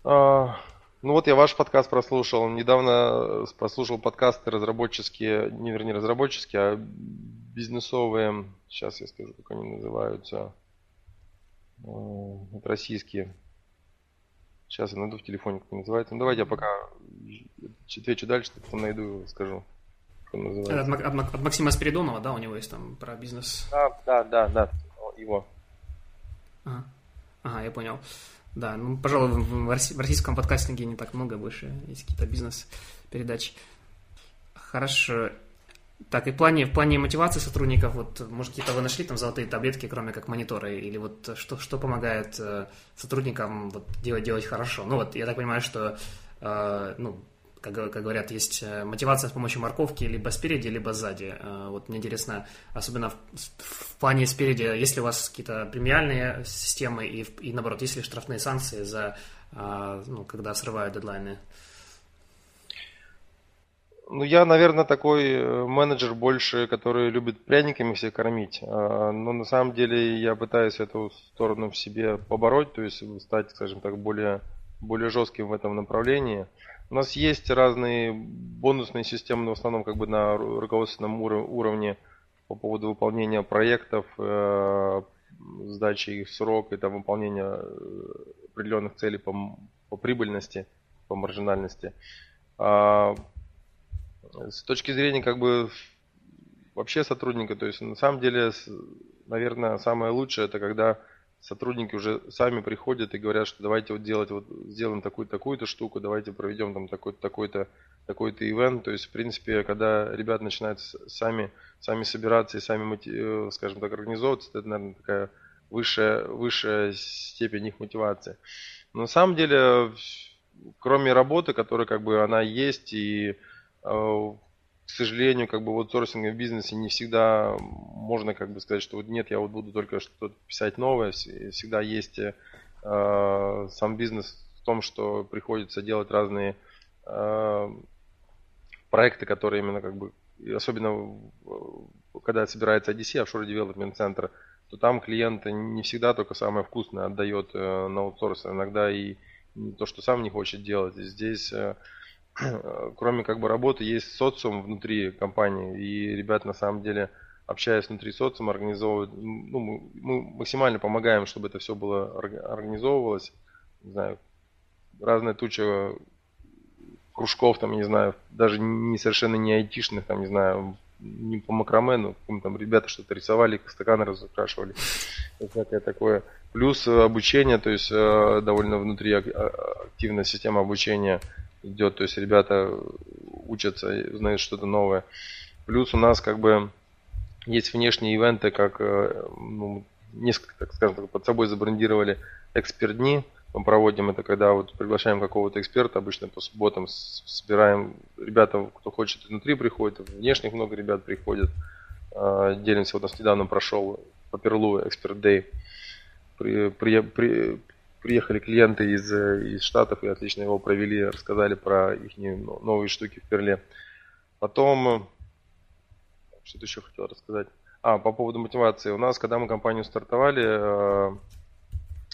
А, ну вот я ваш подкаст прослушал. Недавно э, прослушал подкасты разработческие, не вернее разработческие, а бизнесовые. Сейчас я скажу, как они называются. Вот российские. Сейчас я найду в телефоне, как они называются. Ну давайте я пока отвечу дальше, потом найду и скажу. Как он называется. От, от, от Максима Спиридонова, да, у него есть там про бизнес? Да, да, да, да, его. Ага, ага я понял. Да, ну, пожалуй, в российском подкастинге не так много, больше есть какие-то бизнес-передачи. Хорошо. Так, и в плане, в плане мотивации сотрудников, вот, может, какие-то вы нашли там золотые таблетки, кроме как мониторы, или вот что, что помогает э, сотрудникам вот, делать, делать хорошо? Ну, вот, я так понимаю, что, э, ну, как, как говорят, есть э, мотивация с помощью морковки либо спереди, либо сзади. Э, вот мне интересно, особенно в, в плане спереди, есть ли у вас какие-то премиальные системы и, и наоборот, есть ли штрафные санкции за, э, ну, когда срывают дедлайны? Ну, я, наверное, такой менеджер больше, который любит пряниками все кормить. Но на самом деле я пытаюсь эту сторону в себе побороть, то есть стать, скажем так, более, более жестким в этом направлении. У нас есть разные бонусные системы, в основном как бы на руководственном уровне по поводу выполнения проектов, э, сдачи их в срок и там, выполнения э, определенных целей по, по прибыльности, по маржинальности. С точки зрения как бы вообще сотрудника, то есть на самом деле, наверное, самое лучшее это когда сотрудники уже сами приходят и говорят, что давайте вот делать, вот сделаем такую-то такую штуку, давайте проведем там такой-то такой-то такой-то ивент. То есть, в принципе, когда ребята начинают сами, сами собираться и сами, э, скажем так, организовываться, это, наверное, такая высшая, высшая степень их мотивации. Но на самом деле, кроме работы, которая как бы она есть, и к сожалению, как бы в аутсорсинговом бизнесе не всегда можно как бы сказать, что вот нет, я вот буду только что-то писать новое. Всегда есть э, сам бизнес в том, что приходится делать разные э, проекты, которые именно как бы, особенно когда собирается IDC, Offshore Development Center, то там клиент не всегда только самое вкусное отдает э, на аутсорс, а иногда и то, что сам не хочет делать. Здесь э, кроме как бы работы, есть социум внутри компании, и ребят на самом деле, общаясь внутри социума, организовывают, ну, мы, максимально помогаем, чтобы это все было организовывалось, не знаю, разная туча кружков, там, не знаю, даже не совершенно не айтишных, там, не знаю, не по макраме, но там ребята что-то рисовали, стаканы разукрашивали, всякое такое. Плюс обучение, то есть э, довольно внутри активная система обучения идет, то есть ребята учатся, знают что-то новое. Плюс у нас как бы есть внешние ивенты, как э, ну, несколько, так скажем, под собой забрендировали эксперт-дни. Мы проводим это, когда вот приглашаем какого-то эксперта, обычно по субботам собираем ребята, кто хочет внутри приходит, внешних много ребят приходят. А, делимся, вот у нас недавно прошел по Перлу Эксперт Day. При, при, при, приехали клиенты из, из Штатов и отлично его провели, рассказали про их новые штуки в Перле. Потом, что-то еще хотел рассказать. А, по поводу мотивации. У нас, когда мы компанию стартовали, э,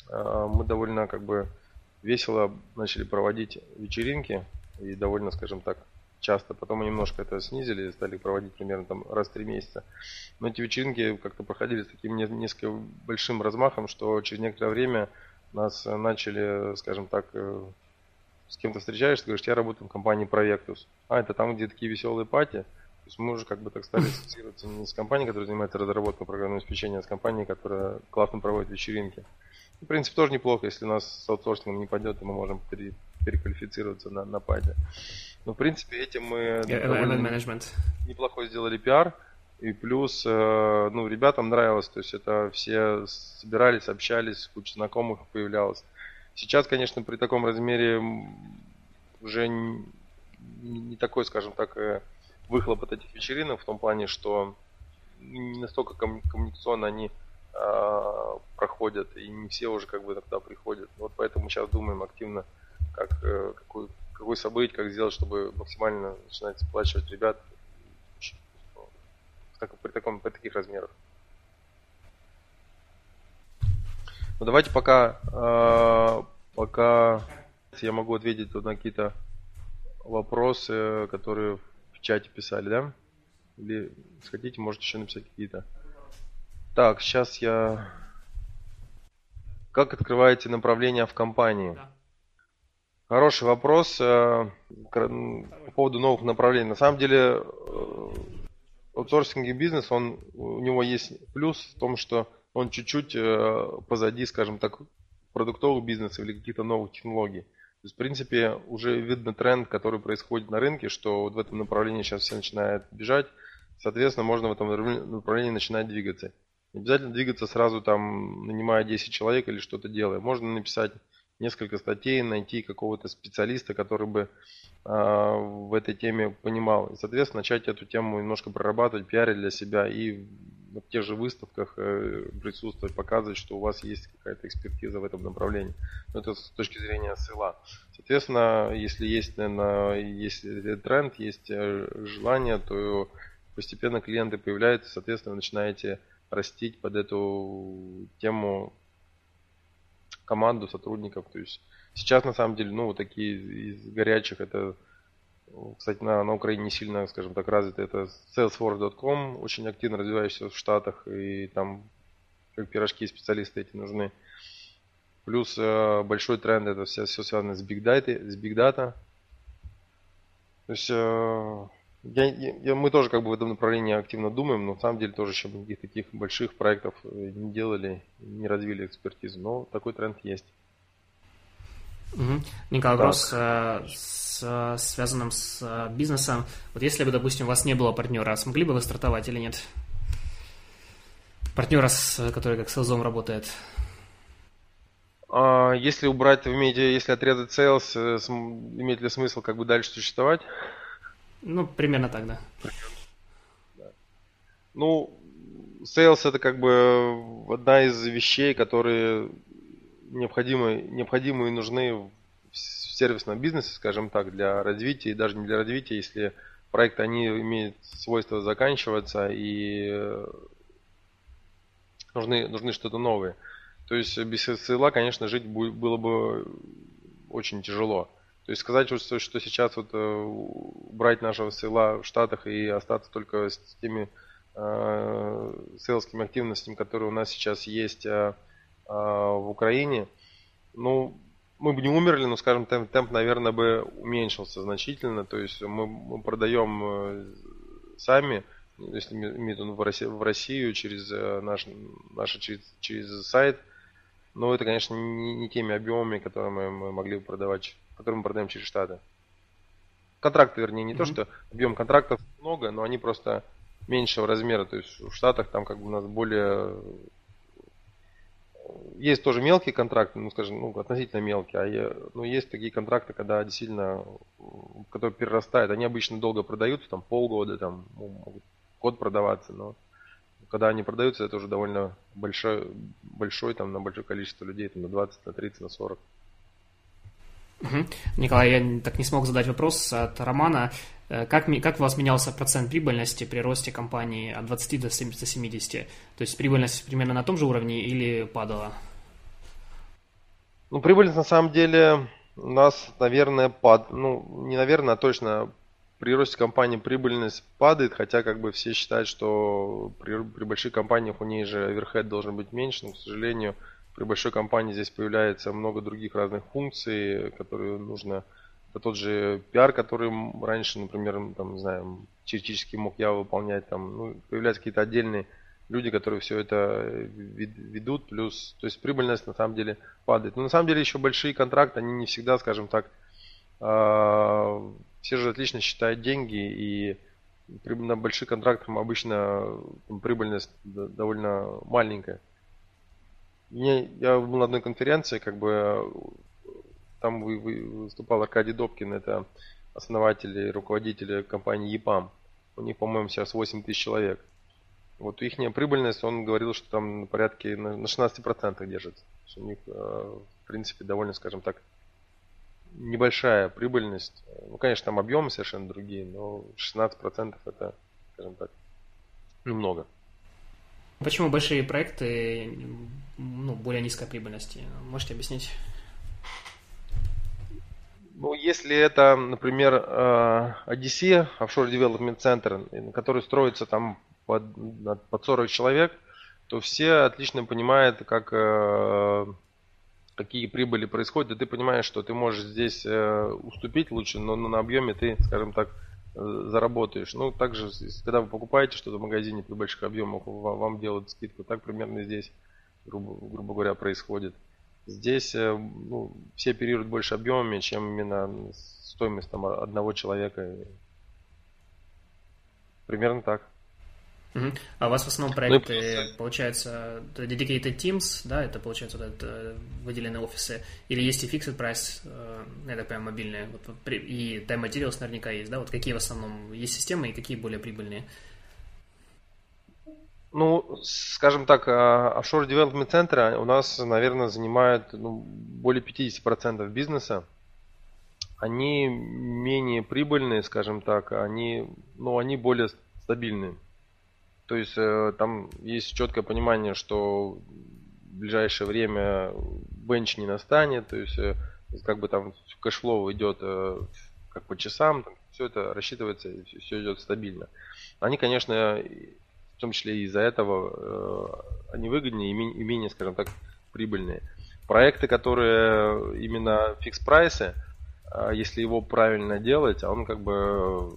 э, мы довольно как бы весело начали проводить вечеринки и довольно, скажем так, часто. Потом мы немножко это снизили, стали проводить примерно там раз в три месяца. Но эти вечеринки как-то проходили с таким несколько большим размахом, что через некоторое время нас начали, скажем так, э, с кем-то встречаешься, говоришь, я работаю в компании Proyectus. А, это там, где такие веселые пати. То есть мы уже как бы так стали ассоциироваться не с компанией, которая занимается разработкой программного обеспечения, а с компанией, которая классно проводит вечеринки. В принципе, тоже неплохо, если у нас с аутсорсингом не пойдет, то мы можем пере, переквалифицироваться на, на паде. Но, в принципе, этим мы yeah, неплохой сделали пиар. И плюс, э, ну, ребятам нравилось, то есть это все собирались, общались, куча знакомых появлялось. Сейчас, конечно, при таком размере уже не, не такой, скажем так, э, выхлоп от этих вечеринок в том плане, что не настолько коммуникационно они э, проходят, и не все уже как бы тогда приходят. Вот поэтому сейчас думаем активно, как, э, какой, какой событие, как сделать, чтобы максимально начинать сплачивать ребят так, при, таком, при таких размерах. Ну давайте пока, э, пока я могу ответить на какие-то вопросы, которые в чате писали, да? Или хотите, можете еще написать какие-то. Так, сейчас я... Как открываете направление в компании? Хороший вопрос э, по поводу новых направлений. На самом деле, э, аутсорсинг бизнес, он, у него есть плюс в том, что он чуть-чуть э, позади, скажем так, продуктовых бизнесов или каких-то новых технологий. То есть, в принципе, уже видно тренд, который происходит на рынке, что вот в этом направлении сейчас все начинают бежать. Соответственно, можно в этом направлении начинать двигаться. Не обязательно двигаться сразу там, нанимая 10 человек или что-то делая. Можно написать несколько статей, найти какого-то специалиста, который бы э, в этой теме понимал. И, соответственно, начать эту тему немножко прорабатывать, пиарить для себя и на тех же выставках э, присутствовать, показывать, что у вас есть какая-то экспертиза в этом направлении. Но это с точки зрения села. Соответственно, если есть, наверное, если тренд, есть э, желание, то постепенно клиенты появляются, соответственно, начинаете растить под эту тему команду сотрудников. То есть сейчас на самом деле, ну, вот такие из горячих это кстати, на, на Украине не сильно, скажем так, развито. Это Salesforce.com, очень активно развивающийся в Штатах, и там как пирожки специалисты эти нужны. Плюс э, большой тренд это все, все связано с Big Data. С Big Data. То есть э, я, я, мы тоже как бы в этом направлении активно думаем, но на самом деле тоже еще никаких таких больших проектов э, не делали, не развили экспертизу, но такой тренд есть. Угу. Николай, вопрос э, с, связанным с э, бизнесом. Вот если бы, допустим, у вас не было партнера, смогли бы вы стартовать или нет? Партнера, с, который как селзом работает. А, если убрать, вы имеете, если отрезать sales, имеет ли смысл как бы дальше существовать? Ну, примерно так, да. Ну, sales это как бы одна из вещей, которые необходимы, необходимы и нужны в сервисном бизнесе, скажем так, для развития, и даже не для развития, если проекты, они имеют свойство заканчиваться и нужны, нужны что-то новое. То есть без SLA, конечно, жить было бы очень тяжело. То есть сказать, что, что сейчас вот э, брать нашего села в Штатах и остаться только с теми э, селскими активностями, которые у нас сейчас есть э, э, в Украине, ну, мы бы не умерли, но, скажем, темп, темп, наверное, бы уменьшился значительно. То есть мы, мы продаем э, сами, если имеет он в Россию, в Россию через э, наш, наш через, через сайт. Но это, конечно, не, не теми объемами, которые мы могли бы продавать которые мы продаем через Штаты. Контракты, вернее, не mm-hmm. то, что объем контрактов много, но они просто меньшего размера. То есть в Штатах там как бы у нас более есть тоже мелкие контракты, ну, скажем, ну, относительно мелкие, а я, ну, есть такие контракты, когда действительно, которые перерастают, они обычно долго продаются, там полгода, там могут год продаваться, но когда они продаются, это уже довольно большой, большой там, на большое количество людей, там, на 20, на 30, на 40. Угу. Николай, я так не смог задать вопрос от Романа. Э, как, как у вас менялся процент прибыльности при росте компании от 20 до 70? То есть прибыльность примерно на том же уровне или падала? Ну, прибыльность на самом деле у нас, наверное, пад... ну, не наверное, а точно при росте компании прибыльность падает, хотя как бы все считают, что при, при больших компаниях у нее же оверхед должен быть меньше, но, к сожалению, при большой компании здесь появляется много других разных функций, которые нужно... Это тот же пиар, который раньше, например, там, не знаю, теоретически мог я выполнять, там, ну, появляются какие-то отдельные люди, которые все это ведут, плюс, то есть прибыльность на самом деле падает. Но на самом деле еще большие контракты, они не всегда, скажем так, а, все же отлично считают деньги и на больших контрактах обычно прибыльность довольно маленькая. Мне, я был на одной конференции, как бы там выступал Аркадий Добкин, это основатель и руководитель компании EPAM. У них, по-моему, сейчас 8 тысяч человек. Вот их прибыльность, он говорил, что там на порядке на 16% держится. У них, э, в принципе, довольно, скажем так, небольшая прибыльность. Ну, конечно, там объемы совершенно другие, но 16% это, скажем так, немного. Почему большие проекты ну, более низкой прибыльности? Можете объяснить? Ну, если это, например, э, Odyssey, Offshore Development Center, который строится там под, под 40 человек, то все отлично понимают, как, э, какие прибыли происходят, и ты понимаешь, что ты можешь здесь э, уступить лучше, но на объеме ты, скажем так, заработаешь. Ну, также, когда вы покупаете что-то в магазине при больших объемах, вам делают скидку. Так примерно здесь, грубо, грубо говоря, происходит. Здесь ну, все оперируют больше объемами, чем именно стоимость там, одного человека. Примерно так. Угу. А у вас в основном ну проекты, ну, получается, dedicated teams, да, это получается вот это выделенные офисы, или есть и fixed price, э, я так понимаю, мобильные, вот, и time materials наверняка есть, да, вот какие в основном есть системы и какие более прибыльные? Ну, скажем так, а, offshore development центры у нас, наверное, занимают ну, более 50% бизнеса. Они менее прибыльные, скажем так, они, ну, они более стабильные. То есть э, там есть четкое понимание, что в ближайшее время bench не настанет, то есть э, как бы там cash flow идет э, как по часам, там, все это рассчитывается все идет стабильно. Они, конечно, в том числе из-за этого они выгоднее и менее, скажем так, прибыльные. Проекты, которые именно фикс прайсы, если его правильно делать, он как бы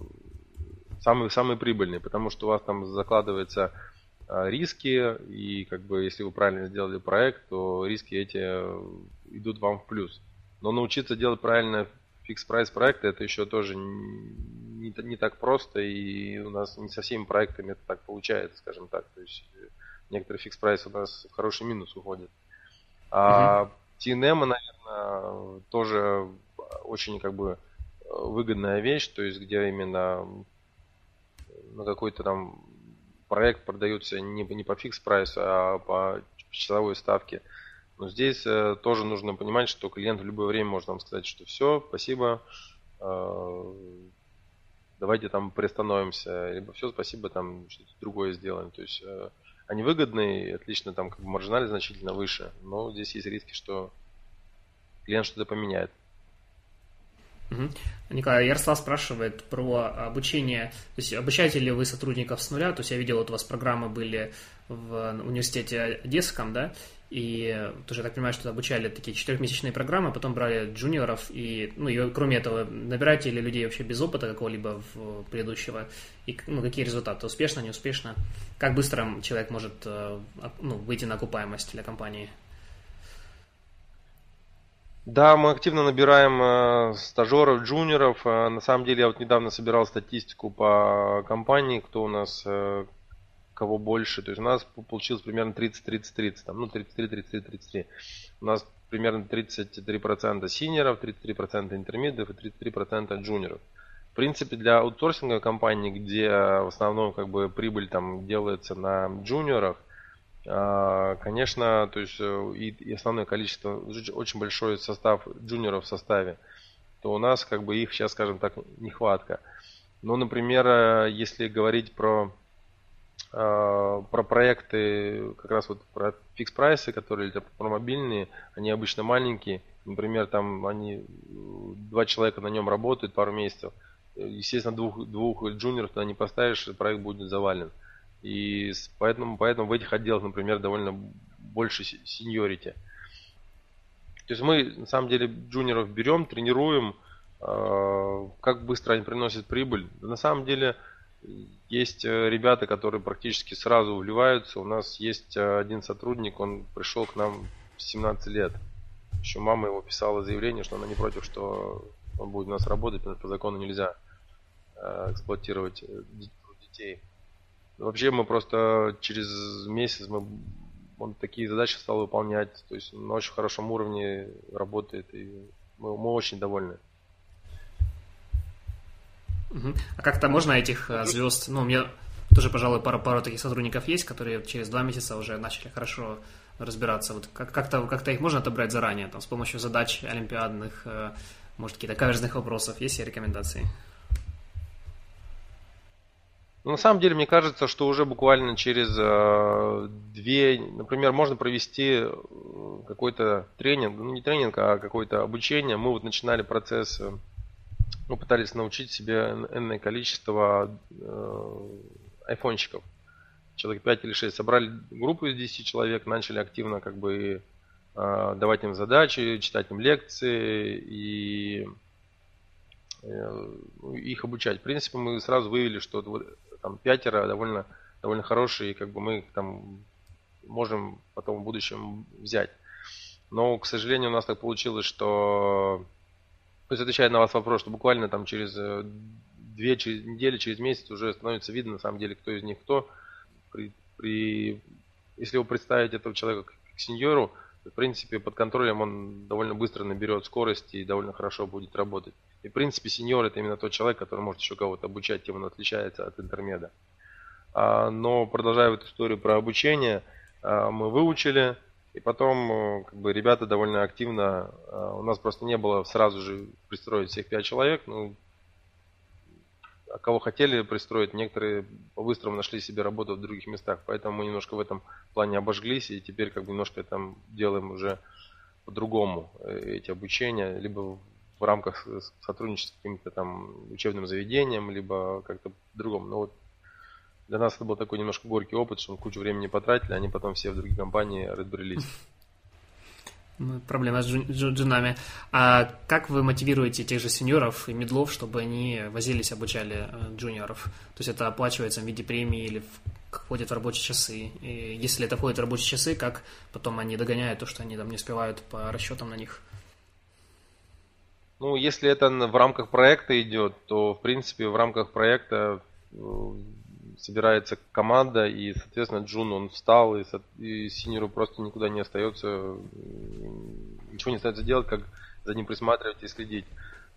самый, самый прибыльный, потому что у вас там закладываются а, риски, и как бы если вы правильно сделали проект, то риски эти идут вам в плюс. Но научиться делать правильно fix price проекты, это еще тоже не, не так просто, и у нас не со всеми проектами это так получается, скажем так. То есть э, некоторые fix price у нас в хороший минус уходят. А T&M, наверное, тоже очень как бы выгодная вещь, то есть где именно на какой-то там проект продаются не, не по fix price, а по часовой ставке. Но здесь э, тоже нужно понимать, что клиент в любое время может вам сказать, что все, спасибо, э, давайте там приостановимся, либо все, спасибо, там что-то другое сделаем. То есть э, они выгодные, отлично, там как бы маржинали значительно выше, но здесь есть риски, что клиент что-то поменяет. Николай, Ярослав спрашивает про обучение. То есть обучаете ли вы сотрудников с нуля? То есть я видел, вот у вас программы были в университете Одесском, да? И тоже я так понимаю, что обучали такие четырехмесячные программы, потом брали джуниоров, и, ну, и кроме этого, набираете ли людей вообще без опыта какого-либо в предыдущего, и ну, какие результаты, успешно, неуспешно, как быстро человек может э, ну, выйти на окупаемость для компании? Да, мы активно набираем э, стажеров, джуниоров. Э, на самом деле, я вот недавно собирал статистику по компании, кто у нас, э, кого больше. То есть у нас получилось примерно 30-30-30, там, ну 33-33-33. У нас примерно 33% синеров, 33% интермедиатов и 33% джуниоров. В принципе, для аутсорсинга компании, где в основном как бы прибыль там делается на джуниорах, конечно, то есть э, и, и основное количество, очень большой состав джуниоров в составе, то у нас как бы их сейчас, скажем так, нехватка. Ну, например, э, если говорить про а, про проекты, как раз вот про фикс прайсы, которые про мобильные, они обычно маленькие. Например, там они два человека на нем работают пару месяцев. Естественно, двух, двух джуниоров туда не поставишь, проект будет завален. И поэтому, поэтому в этих отделах, например, довольно больше сеньорити. То есть мы на самом деле джуниоров берем, тренируем, а, как быстро они приносят прибыль. На самом деле есть э, ребята, которые практически сразу вливаются. У нас есть э, один сотрудник, он пришел к нам в 17 лет. Еще мама его писала заявление, что она не против, что он будет у нас работать, потому что по закону нельзя э, эксплуатировать детей. Вообще мы просто через месяц мы, он такие задачи стал выполнять. То есть на очень хорошем уровне работает, и мы, мы очень довольны. А как-то можно этих э, звезд, ну, у меня тоже, пожалуй, пара, пара таких сотрудников есть, которые через два месяца уже начали хорошо разбираться. Вот как- как-то, как-то их можно отобрать заранее, там, с помощью задач олимпиадных, э, может, какие-то каверзных вопросов. Есть ли рекомендации? Ну, на самом деле, мне кажется, что уже буквально через э, две, например, можно провести э, какой-то тренинг, ну не тренинг, а какое-то обучение. Мы вот начинали процесс мы пытались научить себе энное количество э, айфончиков. Человек 5 или 6. Собрали группу из 10 человек, начали активно как бы э, давать им задачи, читать им лекции и э, их обучать. В принципе, мы сразу выявили, что там пятеро довольно, довольно хорошие, и как бы мы их там можем потом в будущем взять. Но, к сожалению, у нас так получилось, что то есть отвечая на вас вопрос, что буквально там через э, две через недели, через месяц уже становится видно на самом деле, кто из них кто. При, при, если вы представите этого человека как сеньору, в принципе, под контролем он довольно быстро наберет скорость и довольно хорошо будет работать. И, в принципе, сеньор это именно тот человек, который может еще кого-то обучать, тем он отличается от интермеда. А, но продолжая эту историю про обучение, а, мы выучили, и потом э, как бы, ребята довольно активно, э, у нас просто не было сразу же пристроить всех пять человек, ну, а кого хотели пристроить, некоторые по-быстрому нашли себе работу в других местах, поэтому мы немножко в этом плане обожглись, и теперь как бы немножко там делаем уже по-другому э, эти обучения, либо в рамках сотрудничества с каким-то там учебным заведением, либо как-то по-другому. Но вот для нас это был такой немножко горький опыт, что мы кучу времени потратили, они потом все в другие компании разбрелись. Ну, проблема с джунами. А как вы мотивируете тех же сеньоров и медлов, чтобы они возились, обучали э, джуниоров? То есть это оплачивается в виде премии или входит в рабочие часы? И если это входит в рабочие часы, как потом они догоняют то, что они там не успевают по расчетам на них? Ну, если это в рамках проекта идет, то, в принципе, в рамках проекта э, собирается команда, и, соответственно, Джун, он встал, и, и Синеру просто никуда не остается, ничего не остается делать, как за ним присматривать и следить.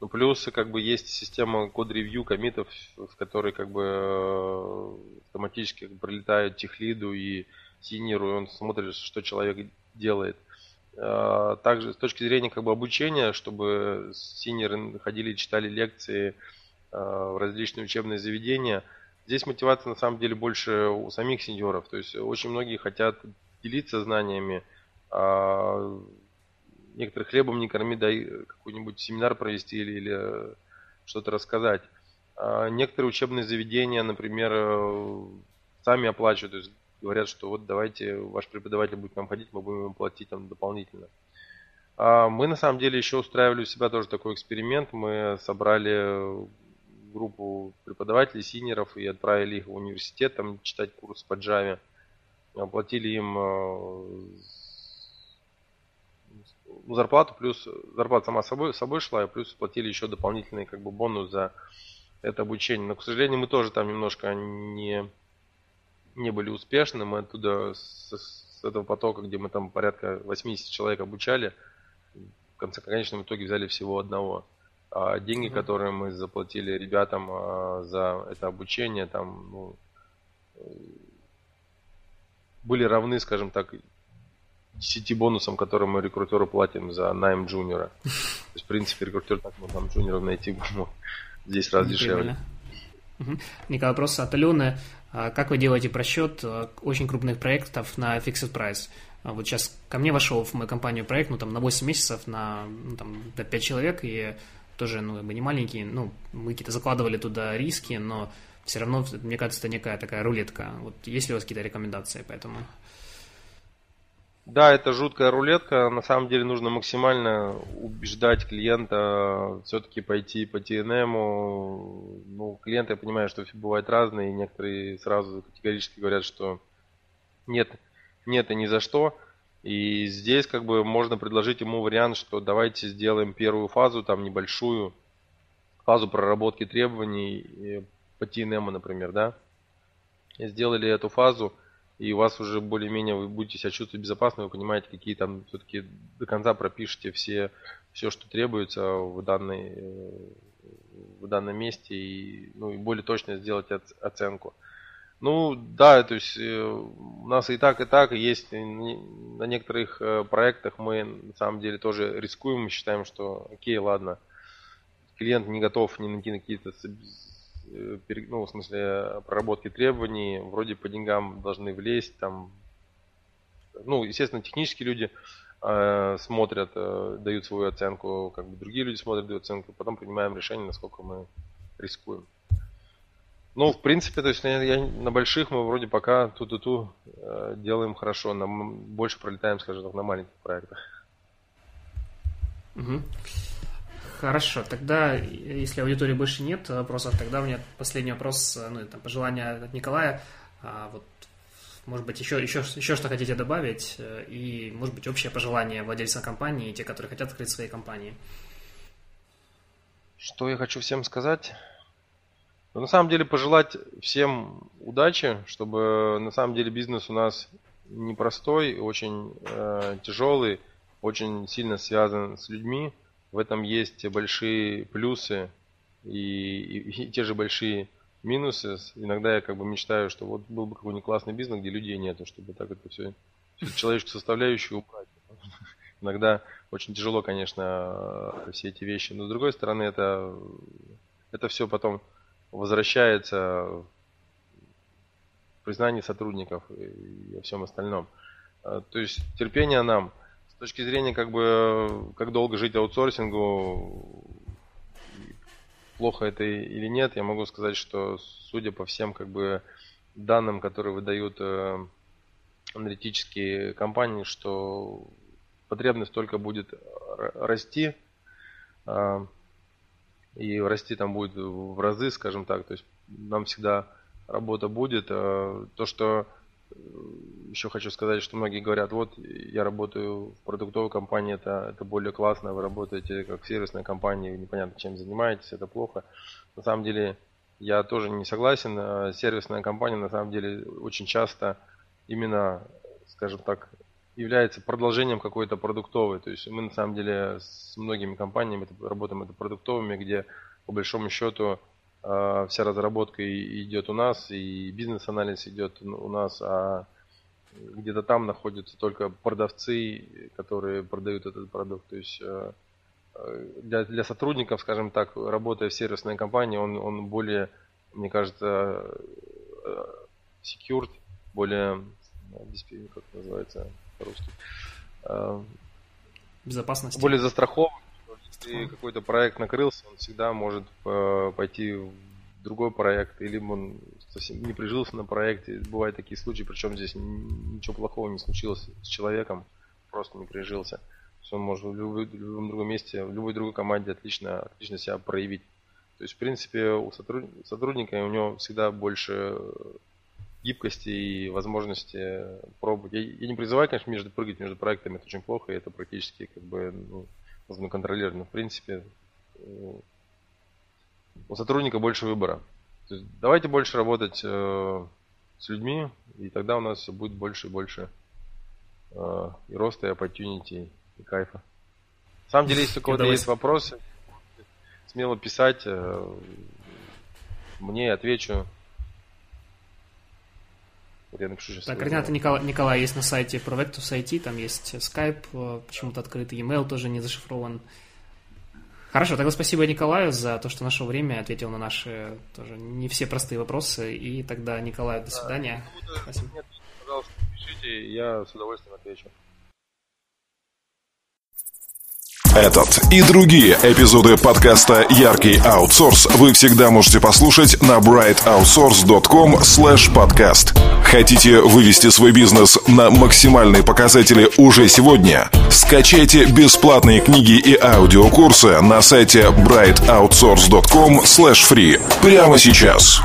Ну, плюс, как бы, есть система код-ревью комитов, в которой, как бы, э, автоматически прилетают техлиду и синеру, и он смотрит, что человек делает. А, также с точки зрения как бы обучения, чтобы синеры ходили и читали лекции а, в различные учебные заведения – Здесь мотивация на самом деле больше у самих сеньоров. То есть очень многие хотят делиться знаниями. А некоторых хлебом не корми, дай какой-нибудь семинар провести или, или что-то рассказать. А некоторые учебные заведения, например, сами оплачивают, то есть говорят, что вот давайте ваш преподаватель будет к нам ходить, мы будем ему платить там дополнительно. А мы на самом деле еще устраивали у себя тоже такой эксперимент. Мы собрали группу преподавателей, синеров и отправили их в университет там читать курс по Java. Оплатили им э, ну, зарплату, плюс зарплата сама собой, собой шла, и плюс платили еще дополнительный как бы бонус за это обучение. Но, к сожалению, мы тоже там немножко не, не были успешны. Мы оттуда с, с этого потока, где мы там порядка 80 человек обучали, в конце конечном итоге взяли всего одного. А деньги, mm-hmm. которые мы заплатили ребятам а, за это обучение, там ну, были равны, скажем так, 10 бонусам, которые мы рекрутеру платим за найм джуниора. То есть, в принципе, рекрутер так мы там джуниоров найти ну, здесь раз дешевле. Николай, вопрос от Алены. Как вы делаете просчет а, очень крупных проектов на fixed price? А вот сейчас ко мне вошел в мою компанию проект, ну, там, на 8 месяцев, на, ну, там, до 5 человек, и тоже, ну, как бы не маленький, ну, мы какие-то закладывали туда риски, но все равно, мне кажется, это некая такая рулетка. Вот есть ли у вас какие-то рекомендации по этому? Да, это жуткая рулетка. На самом деле нужно максимально убеждать клиента все-таки пойти по TNM. Ну, клиенты, я понимаю, что бывают разные. Некоторые сразу категорически говорят, что нет, нет и ни за что. И здесь как бы можно предложить ему вариант, что давайте сделаем первую фазу, там небольшую, фазу проработки требований по TNM, например, да. Сделали эту фазу, и у вас уже более-менее вы будете себя чувствовать безопасно, вы понимаете, какие там все-таки до конца пропишите все, все, что требуется в, данной, в данном месте, и, ну, и более точно сделать оценку. Ну, да, то есть э, у нас и так, и так есть на некоторых э, проектах мы на самом деле тоже рискуем, мы считаем, что окей, ладно, клиент не готов ни на какие-то Э, ну, в смысле, проработки требований, вроде по деньгам должны влезть, там, ну, естественно, технические люди э, смотрят, э, дают свою оценку, как бы другие люди смотрят, дают оценку, потом принимаем решение, насколько мы рискуем. Ну, в принципе, то есть я, я, на больших мы вроде пока ту-ту-ту э, делаем хорошо, на, больше пролетаем, скажем так, на маленьких проектах. Угу. Хорошо, тогда, если аудитории больше нет вопросов, тогда у меня последний вопрос, ну, там, пожелание от Николая. А, вот, может быть, еще, еще, еще что хотите добавить, э, и, может быть, общее пожелание владельцам компании и те, которые хотят открыть свои компании. Что я хочу всем сказать? Ну, на самом деле, пожелать всем удачи, чтобы на самом деле бизнес у нас непростой, очень э, тяжелый, очень сильно связан с людьми. В этом есть большие плюсы и, и, и те же большие минусы. Иногда я как бы мечтаю, что вот был бы какой-нибудь классный бизнес, где людей нету, чтобы так это все, всю человеческую составляющую убрать. Иногда очень тяжело, конечно, все эти вещи. Но с другой стороны, это, это все потом возвращается в признание сотрудников и, и всем остальном. А, то есть терпение нам – с точки зрения, как бы, как долго жить аутсорсингу, плохо это или нет, я могу сказать, что судя по всем, как бы, данным, которые выдают э, аналитические компании, что потребность только будет расти, э, и расти там будет в разы, скажем так, то есть нам всегда работа будет. Э, то, что еще хочу сказать, что многие говорят, вот я работаю в продуктовой компании, это, это более классно, вы работаете как в сервисной компании, непонятно чем занимаетесь, это плохо. На самом деле я тоже не согласен. Э, сервисная компания на самом деле очень часто именно, скажем так, является продолжением какой-то продуктовой. То есть мы на самом деле с многими компаниями работаем это продуктовыми, где по большому счету вся разработка идет у нас, и бизнес-анализ идет у нас, а где-то там находятся только продавцы, которые продают этот продукт. То есть э, для, для сотрудников, скажем так, работая в сервисной компании, он, он более, мне кажется, э, secured, более, как называется по-русски, безопасность. Более застрахован если какой-то проект накрылся, он всегда может э, пойти в другой проект, или он совсем не прижился на проекте. Бывают такие случаи, причем здесь ничего плохого не случилось с человеком, просто не прижился. Он может в, любой, в любом другом месте, в любой другой команде отлично, отлично себя проявить. То есть, в принципе, у сотрудника у него всегда больше гибкости и возможности пробовать. Я, я не призываю, конечно, между прыгать между проектами, это очень плохо, и это практически как бы ну, нужно контролировать. Но в принципе у сотрудника больше выбора. То есть давайте больше работать э, с людьми, и тогда у нас будет больше и больше э, и роста, и opportunity, и кайфа. На самом деле, если у кого-то есть вопросы, смело писать, э, мне отвечу. Я напишу сейчас. Так, координаты Николая, Николая есть на сайте Provectus IT, там есть Skype, э, почему-то открытый email тоже не зашифрован. Хорошо, тогда спасибо Николаю за то, что нашел время, ответил на наши тоже не все простые вопросы. И тогда, Николаю, до свидания. Да, спасибо. Нет, пожалуйста, пишите, я с удовольствием отвечу. Этот и другие эпизоды подкаста «Яркий аутсорс» вы всегда можете послушать на brightoutsource.com podcast. Хотите вывести свой бизнес на максимальные показатели уже сегодня? Скачайте бесплатные книги и аудиокурсы на сайте brightoutsource.com free прямо сейчас.